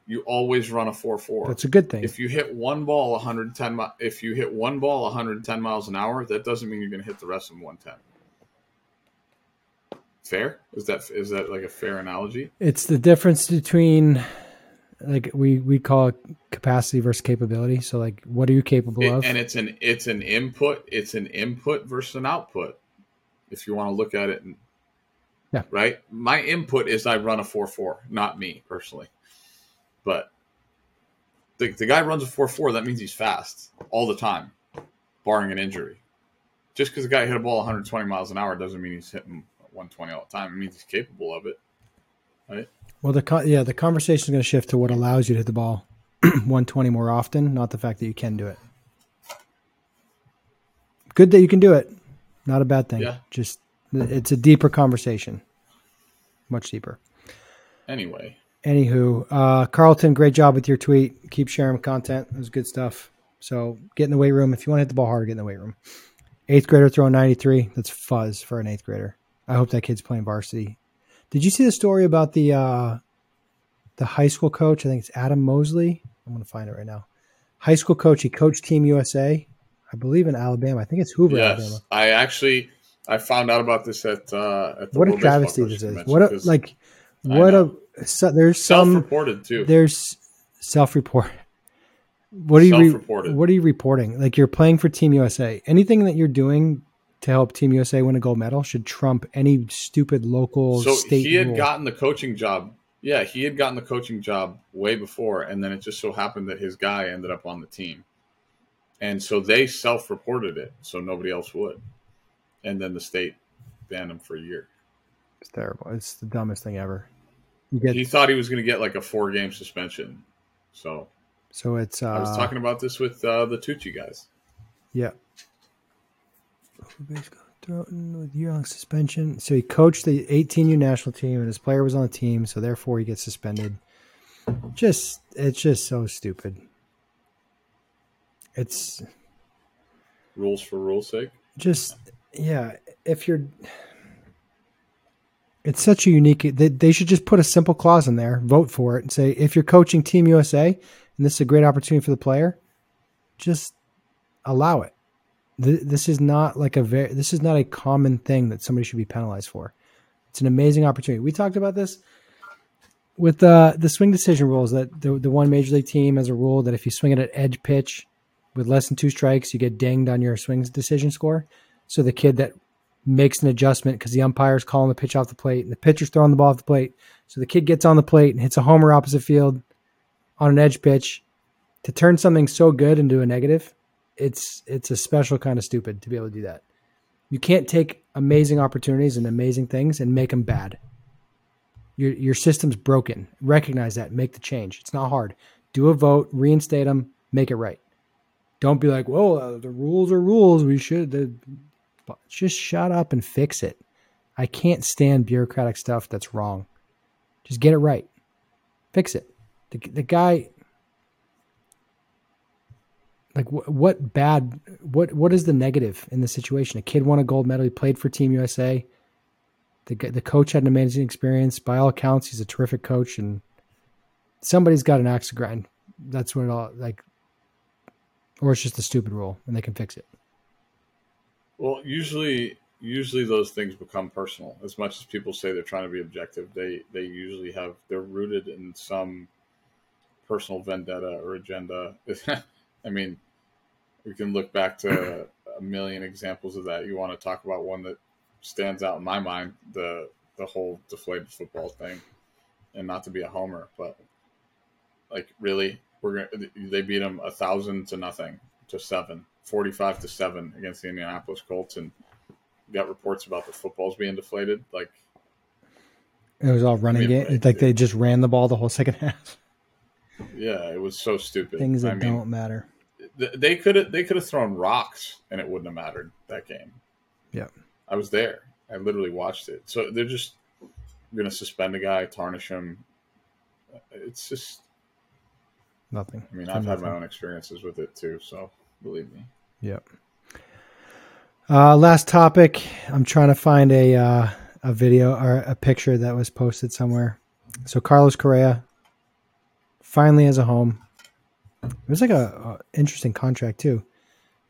[SPEAKER 2] you always run a 4 4.
[SPEAKER 1] that's a good thing
[SPEAKER 2] If you hit one ball 110 mi- if you hit one ball 110 miles an hour, that doesn't mean you're going to hit the rest of them 110. Fair? Is that is that like a fair analogy?
[SPEAKER 1] it's the difference between like we we call it capacity versus capability so like what are you capable
[SPEAKER 2] It-
[SPEAKER 1] of
[SPEAKER 2] and it's an it's an input it's an input versus an output if you want to look at it and
[SPEAKER 1] Yeah.
[SPEAKER 2] right my input is i run a 4-4 not me personally but the, the guy runs a 4-4 that means he's fast all the time barring an injury. Just because the guy hit a ball 120 miles an hour doesn't mean he's hitting 120 all the time. It means he's capable of it Right?
[SPEAKER 1] well the yeah the conversation is going to shift to what allows you to hit the ball 120 more often not the fact that you can do it. Good that you can do it. Not a bad thing.
[SPEAKER 2] Yeah.
[SPEAKER 1] just it's a deeper conversation. Much deeper.
[SPEAKER 2] Anyway
[SPEAKER 1] Anywho, uh, Carlton, great job with your tweet. Keep sharing content. It was good stuff. So get in the weight room. If you want to hit the ball hard, get in the weight room. Eighth grader throwing 93. That's fuzz for an eighth grader. I hope that kid's playing varsity. Did you see the story about the uh, the high school coach? I think it's Adam Moseley. I'm going to find it right now. High school coach. He coached Team USA, I believe in Alabama. I think it's Hoover,
[SPEAKER 2] yes
[SPEAKER 1] Alabama.
[SPEAKER 2] i actually i found out about this at uh at the
[SPEAKER 1] What a
[SPEAKER 2] World Baseball
[SPEAKER 1] travesty this is. What a like. What a so, there's some
[SPEAKER 2] self-reported too
[SPEAKER 1] there's self-report. What are you re- what are you reporting? Like you're playing for Team USA. Anything that you're doing to help Team USA win a gold medal should trump any stupid local
[SPEAKER 2] so
[SPEAKER 1] state
[SPEAKER 2] he had
[SPEAKER 1] rule.
[SPEAKER 2] gotten the coaching job yeah he had gotten the coaching job way before and then it just so happened that his guy ended up on the team and so they self-reported it so nobody else would and then the state banned him for a year
[SPEAKER 1] it's terrible. It's the dumbest thing ever. You get
[SPEAKER 2] he thought he was going to get like a four game suspension so
[SPEAKER 1] so it's uh
[SPEAKER 2] i was talking about this with uh, the tucci guys
[SPEAKER 1] yeah. With year long suspension. So he coached the 18U national team, and his player was on the team, so therefore he gets suspended. Just, it's just so stupid. It's
[SPEAKER 2] rules for rules sake
[SPEAKER 1] just yeah, if you're it's such a unique they, they should just put a simple clause in there, vote for it and say if you're coaching Team USA and this is a great opportunity for the player, just allow it. This is not like a very this is not a common thing that somebody should be penalized for. It's an amazing opportunity. We talked about this with uh, the swing decision rules that the, the one major league team has a rule that if you swing at edge pitch with less than two strikes, you get dinged on your swing decision score. So the kid that makes an adjustment because the umpire's calling the pitch off the plate and the pitcher's throwing the ball off the plate. So the kid gets on the plate and hits a homer opposite field on an edge pitch to turn something so good into a negative. It's it's a special kind of stupid to be able to do that. You can't take amazing opportunities and amazing things and make them bad. Your your system's broken. Recognize that. Make the change. It's not hard. Do a vote, reinstate them, make it right. Don't be like, "Well, uh, the rules are rules. We should." The, just shut up and fix it. I can't stand bureaucratic stuff that's wrong. Just get it right. Fix it. The, the guy like what, what bad what what is the negative in the situation? A kid won a gold medal. He played for Team USA. The the coach had an amazing experience. By all accounts, he's a terrific coach, and somebody's got an axe to grind. That's what it all like, or it's just a stupid rule, and they can fix it.
[SPEAKER 2] Well, usually, usually those things become personal. As much as people say they're trying to be objective, they they usually have they're rooted in some personal vendetta or agenda. I mean, we can look back to a million examples of that. You want to talk about one that stands out in my mind the the whole deflated football thing, and not to be a homer, but like really, we're gonna they beat them a thousand to nothing to seven, 45 to seven against the Indianapolis Colts, and got reports about the footballs being deflated. Like
[SPEAKER 1] it was all running I mean, game. like they just ran the ball the whole second half.
[SPEAKER 2] Yeah, it was so stupid.
[SPEAKER 1] Things that I mean, don't matter.
[SPEAKER 2] They could have they could have thrown rocks and it wouldn't have mattered that game.
[SPEAKER 1] Yeah,
[SPEAKER 2] I was there. I literally watched it. So they're just going to suspend a guy, tarnish him. It's just
[SPEAKER 1] nothing.
[SPEAKER 2] I mean, I've nothing. had my own experiences with it too, so believe me.
[SPEAKER 1] Yep. Uh, last topic. I'm trying to find a uh, a video or a picture that was posted somewhere. So Carlos Correa finally has a home. It was like a, a interesting contract too.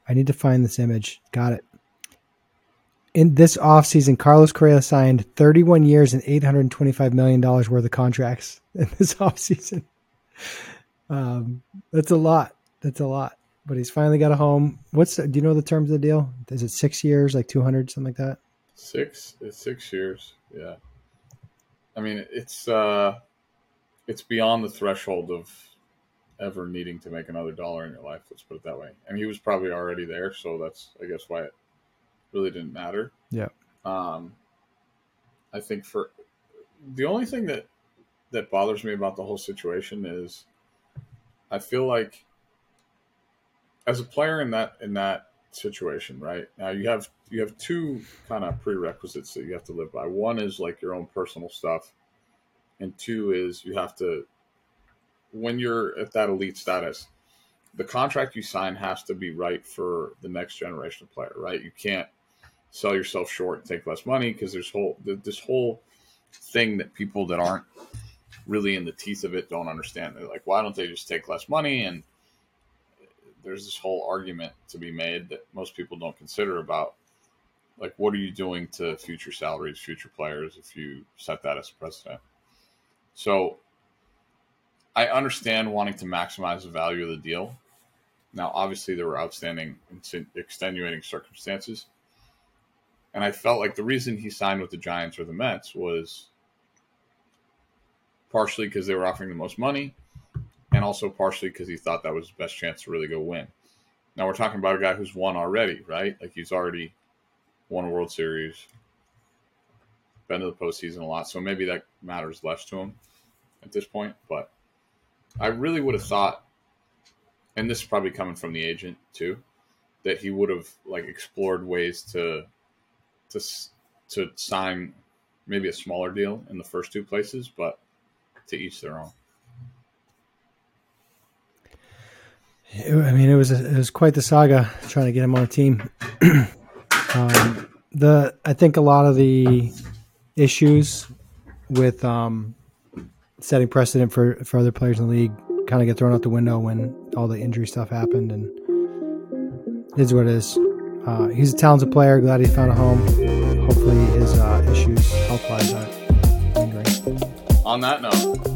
[SPEAKER 1] I need to find this image. Got it. In this offseason, Carlos Correa signed 31 years and $825 million worth of contracts in this offseason. Um, that's a lot. That's a lot. But he's finally got a home. What's the, do you know the terms of the deal? Is it six years, like 200, something like that?
[SPEAKER 2] Six? It's six years. Yeah. I mean, it's, uh, it's beyond the threshold of ever needing to make another dollar in your life. Let's put it that way. And he was probably already there, so that's I guess why it really didn't matter.
[SPEAKER 1] Yeah.
[SPEAKER 2] Um, I think for the only thing that that bothers me about the whole situation is I feel like as a player in that in that situation, right? Now you have you have two kind of prerequisites that you have to live by. One is like your own personal stuff, and two is you have to when you're at that elite status the contract you sign has to be right for the next generation of player right? You can't sell yourself short and take less money because there's whole this whole thing that people that aren't really in the teeth of it don't understand. They're like why don't they just take less money and there's this whole argument to be made that most people don't consider about like what are you doing to future salaries future players if you set that as a precedent so I understand wanting to maximize the value of the deal. Now, obviously, there were outstanding, extenuating circumstances. And I felt like the reason he signed with the Giants or the Mets was partially because they were offering the most money, and also partially because he thought that was the best chance to really go win. Now, we're talking about a guy who's won already, right? Like he's already won a World Series, been to the postseason a lot. So maybe that matters less to him at this point. But I really would have thought, and this is probably coming from the agent too, that he would have like explored ways to to to sign maybe a smaller deal in the first two places, but to each their own.
[SPEAKER 1] I mean, it was a, it was quite the saga trying to get him on a team. Um, the I think a lot of the issues with um, setting precedent for for other players in the league kind of get thrown out the window when all the injury stuff happened, and is what it is. Uh, he's a talented player. Glad he found a home. Hopefully, his uh, issues health wise lingering.
[SPEAKER 2] On that note,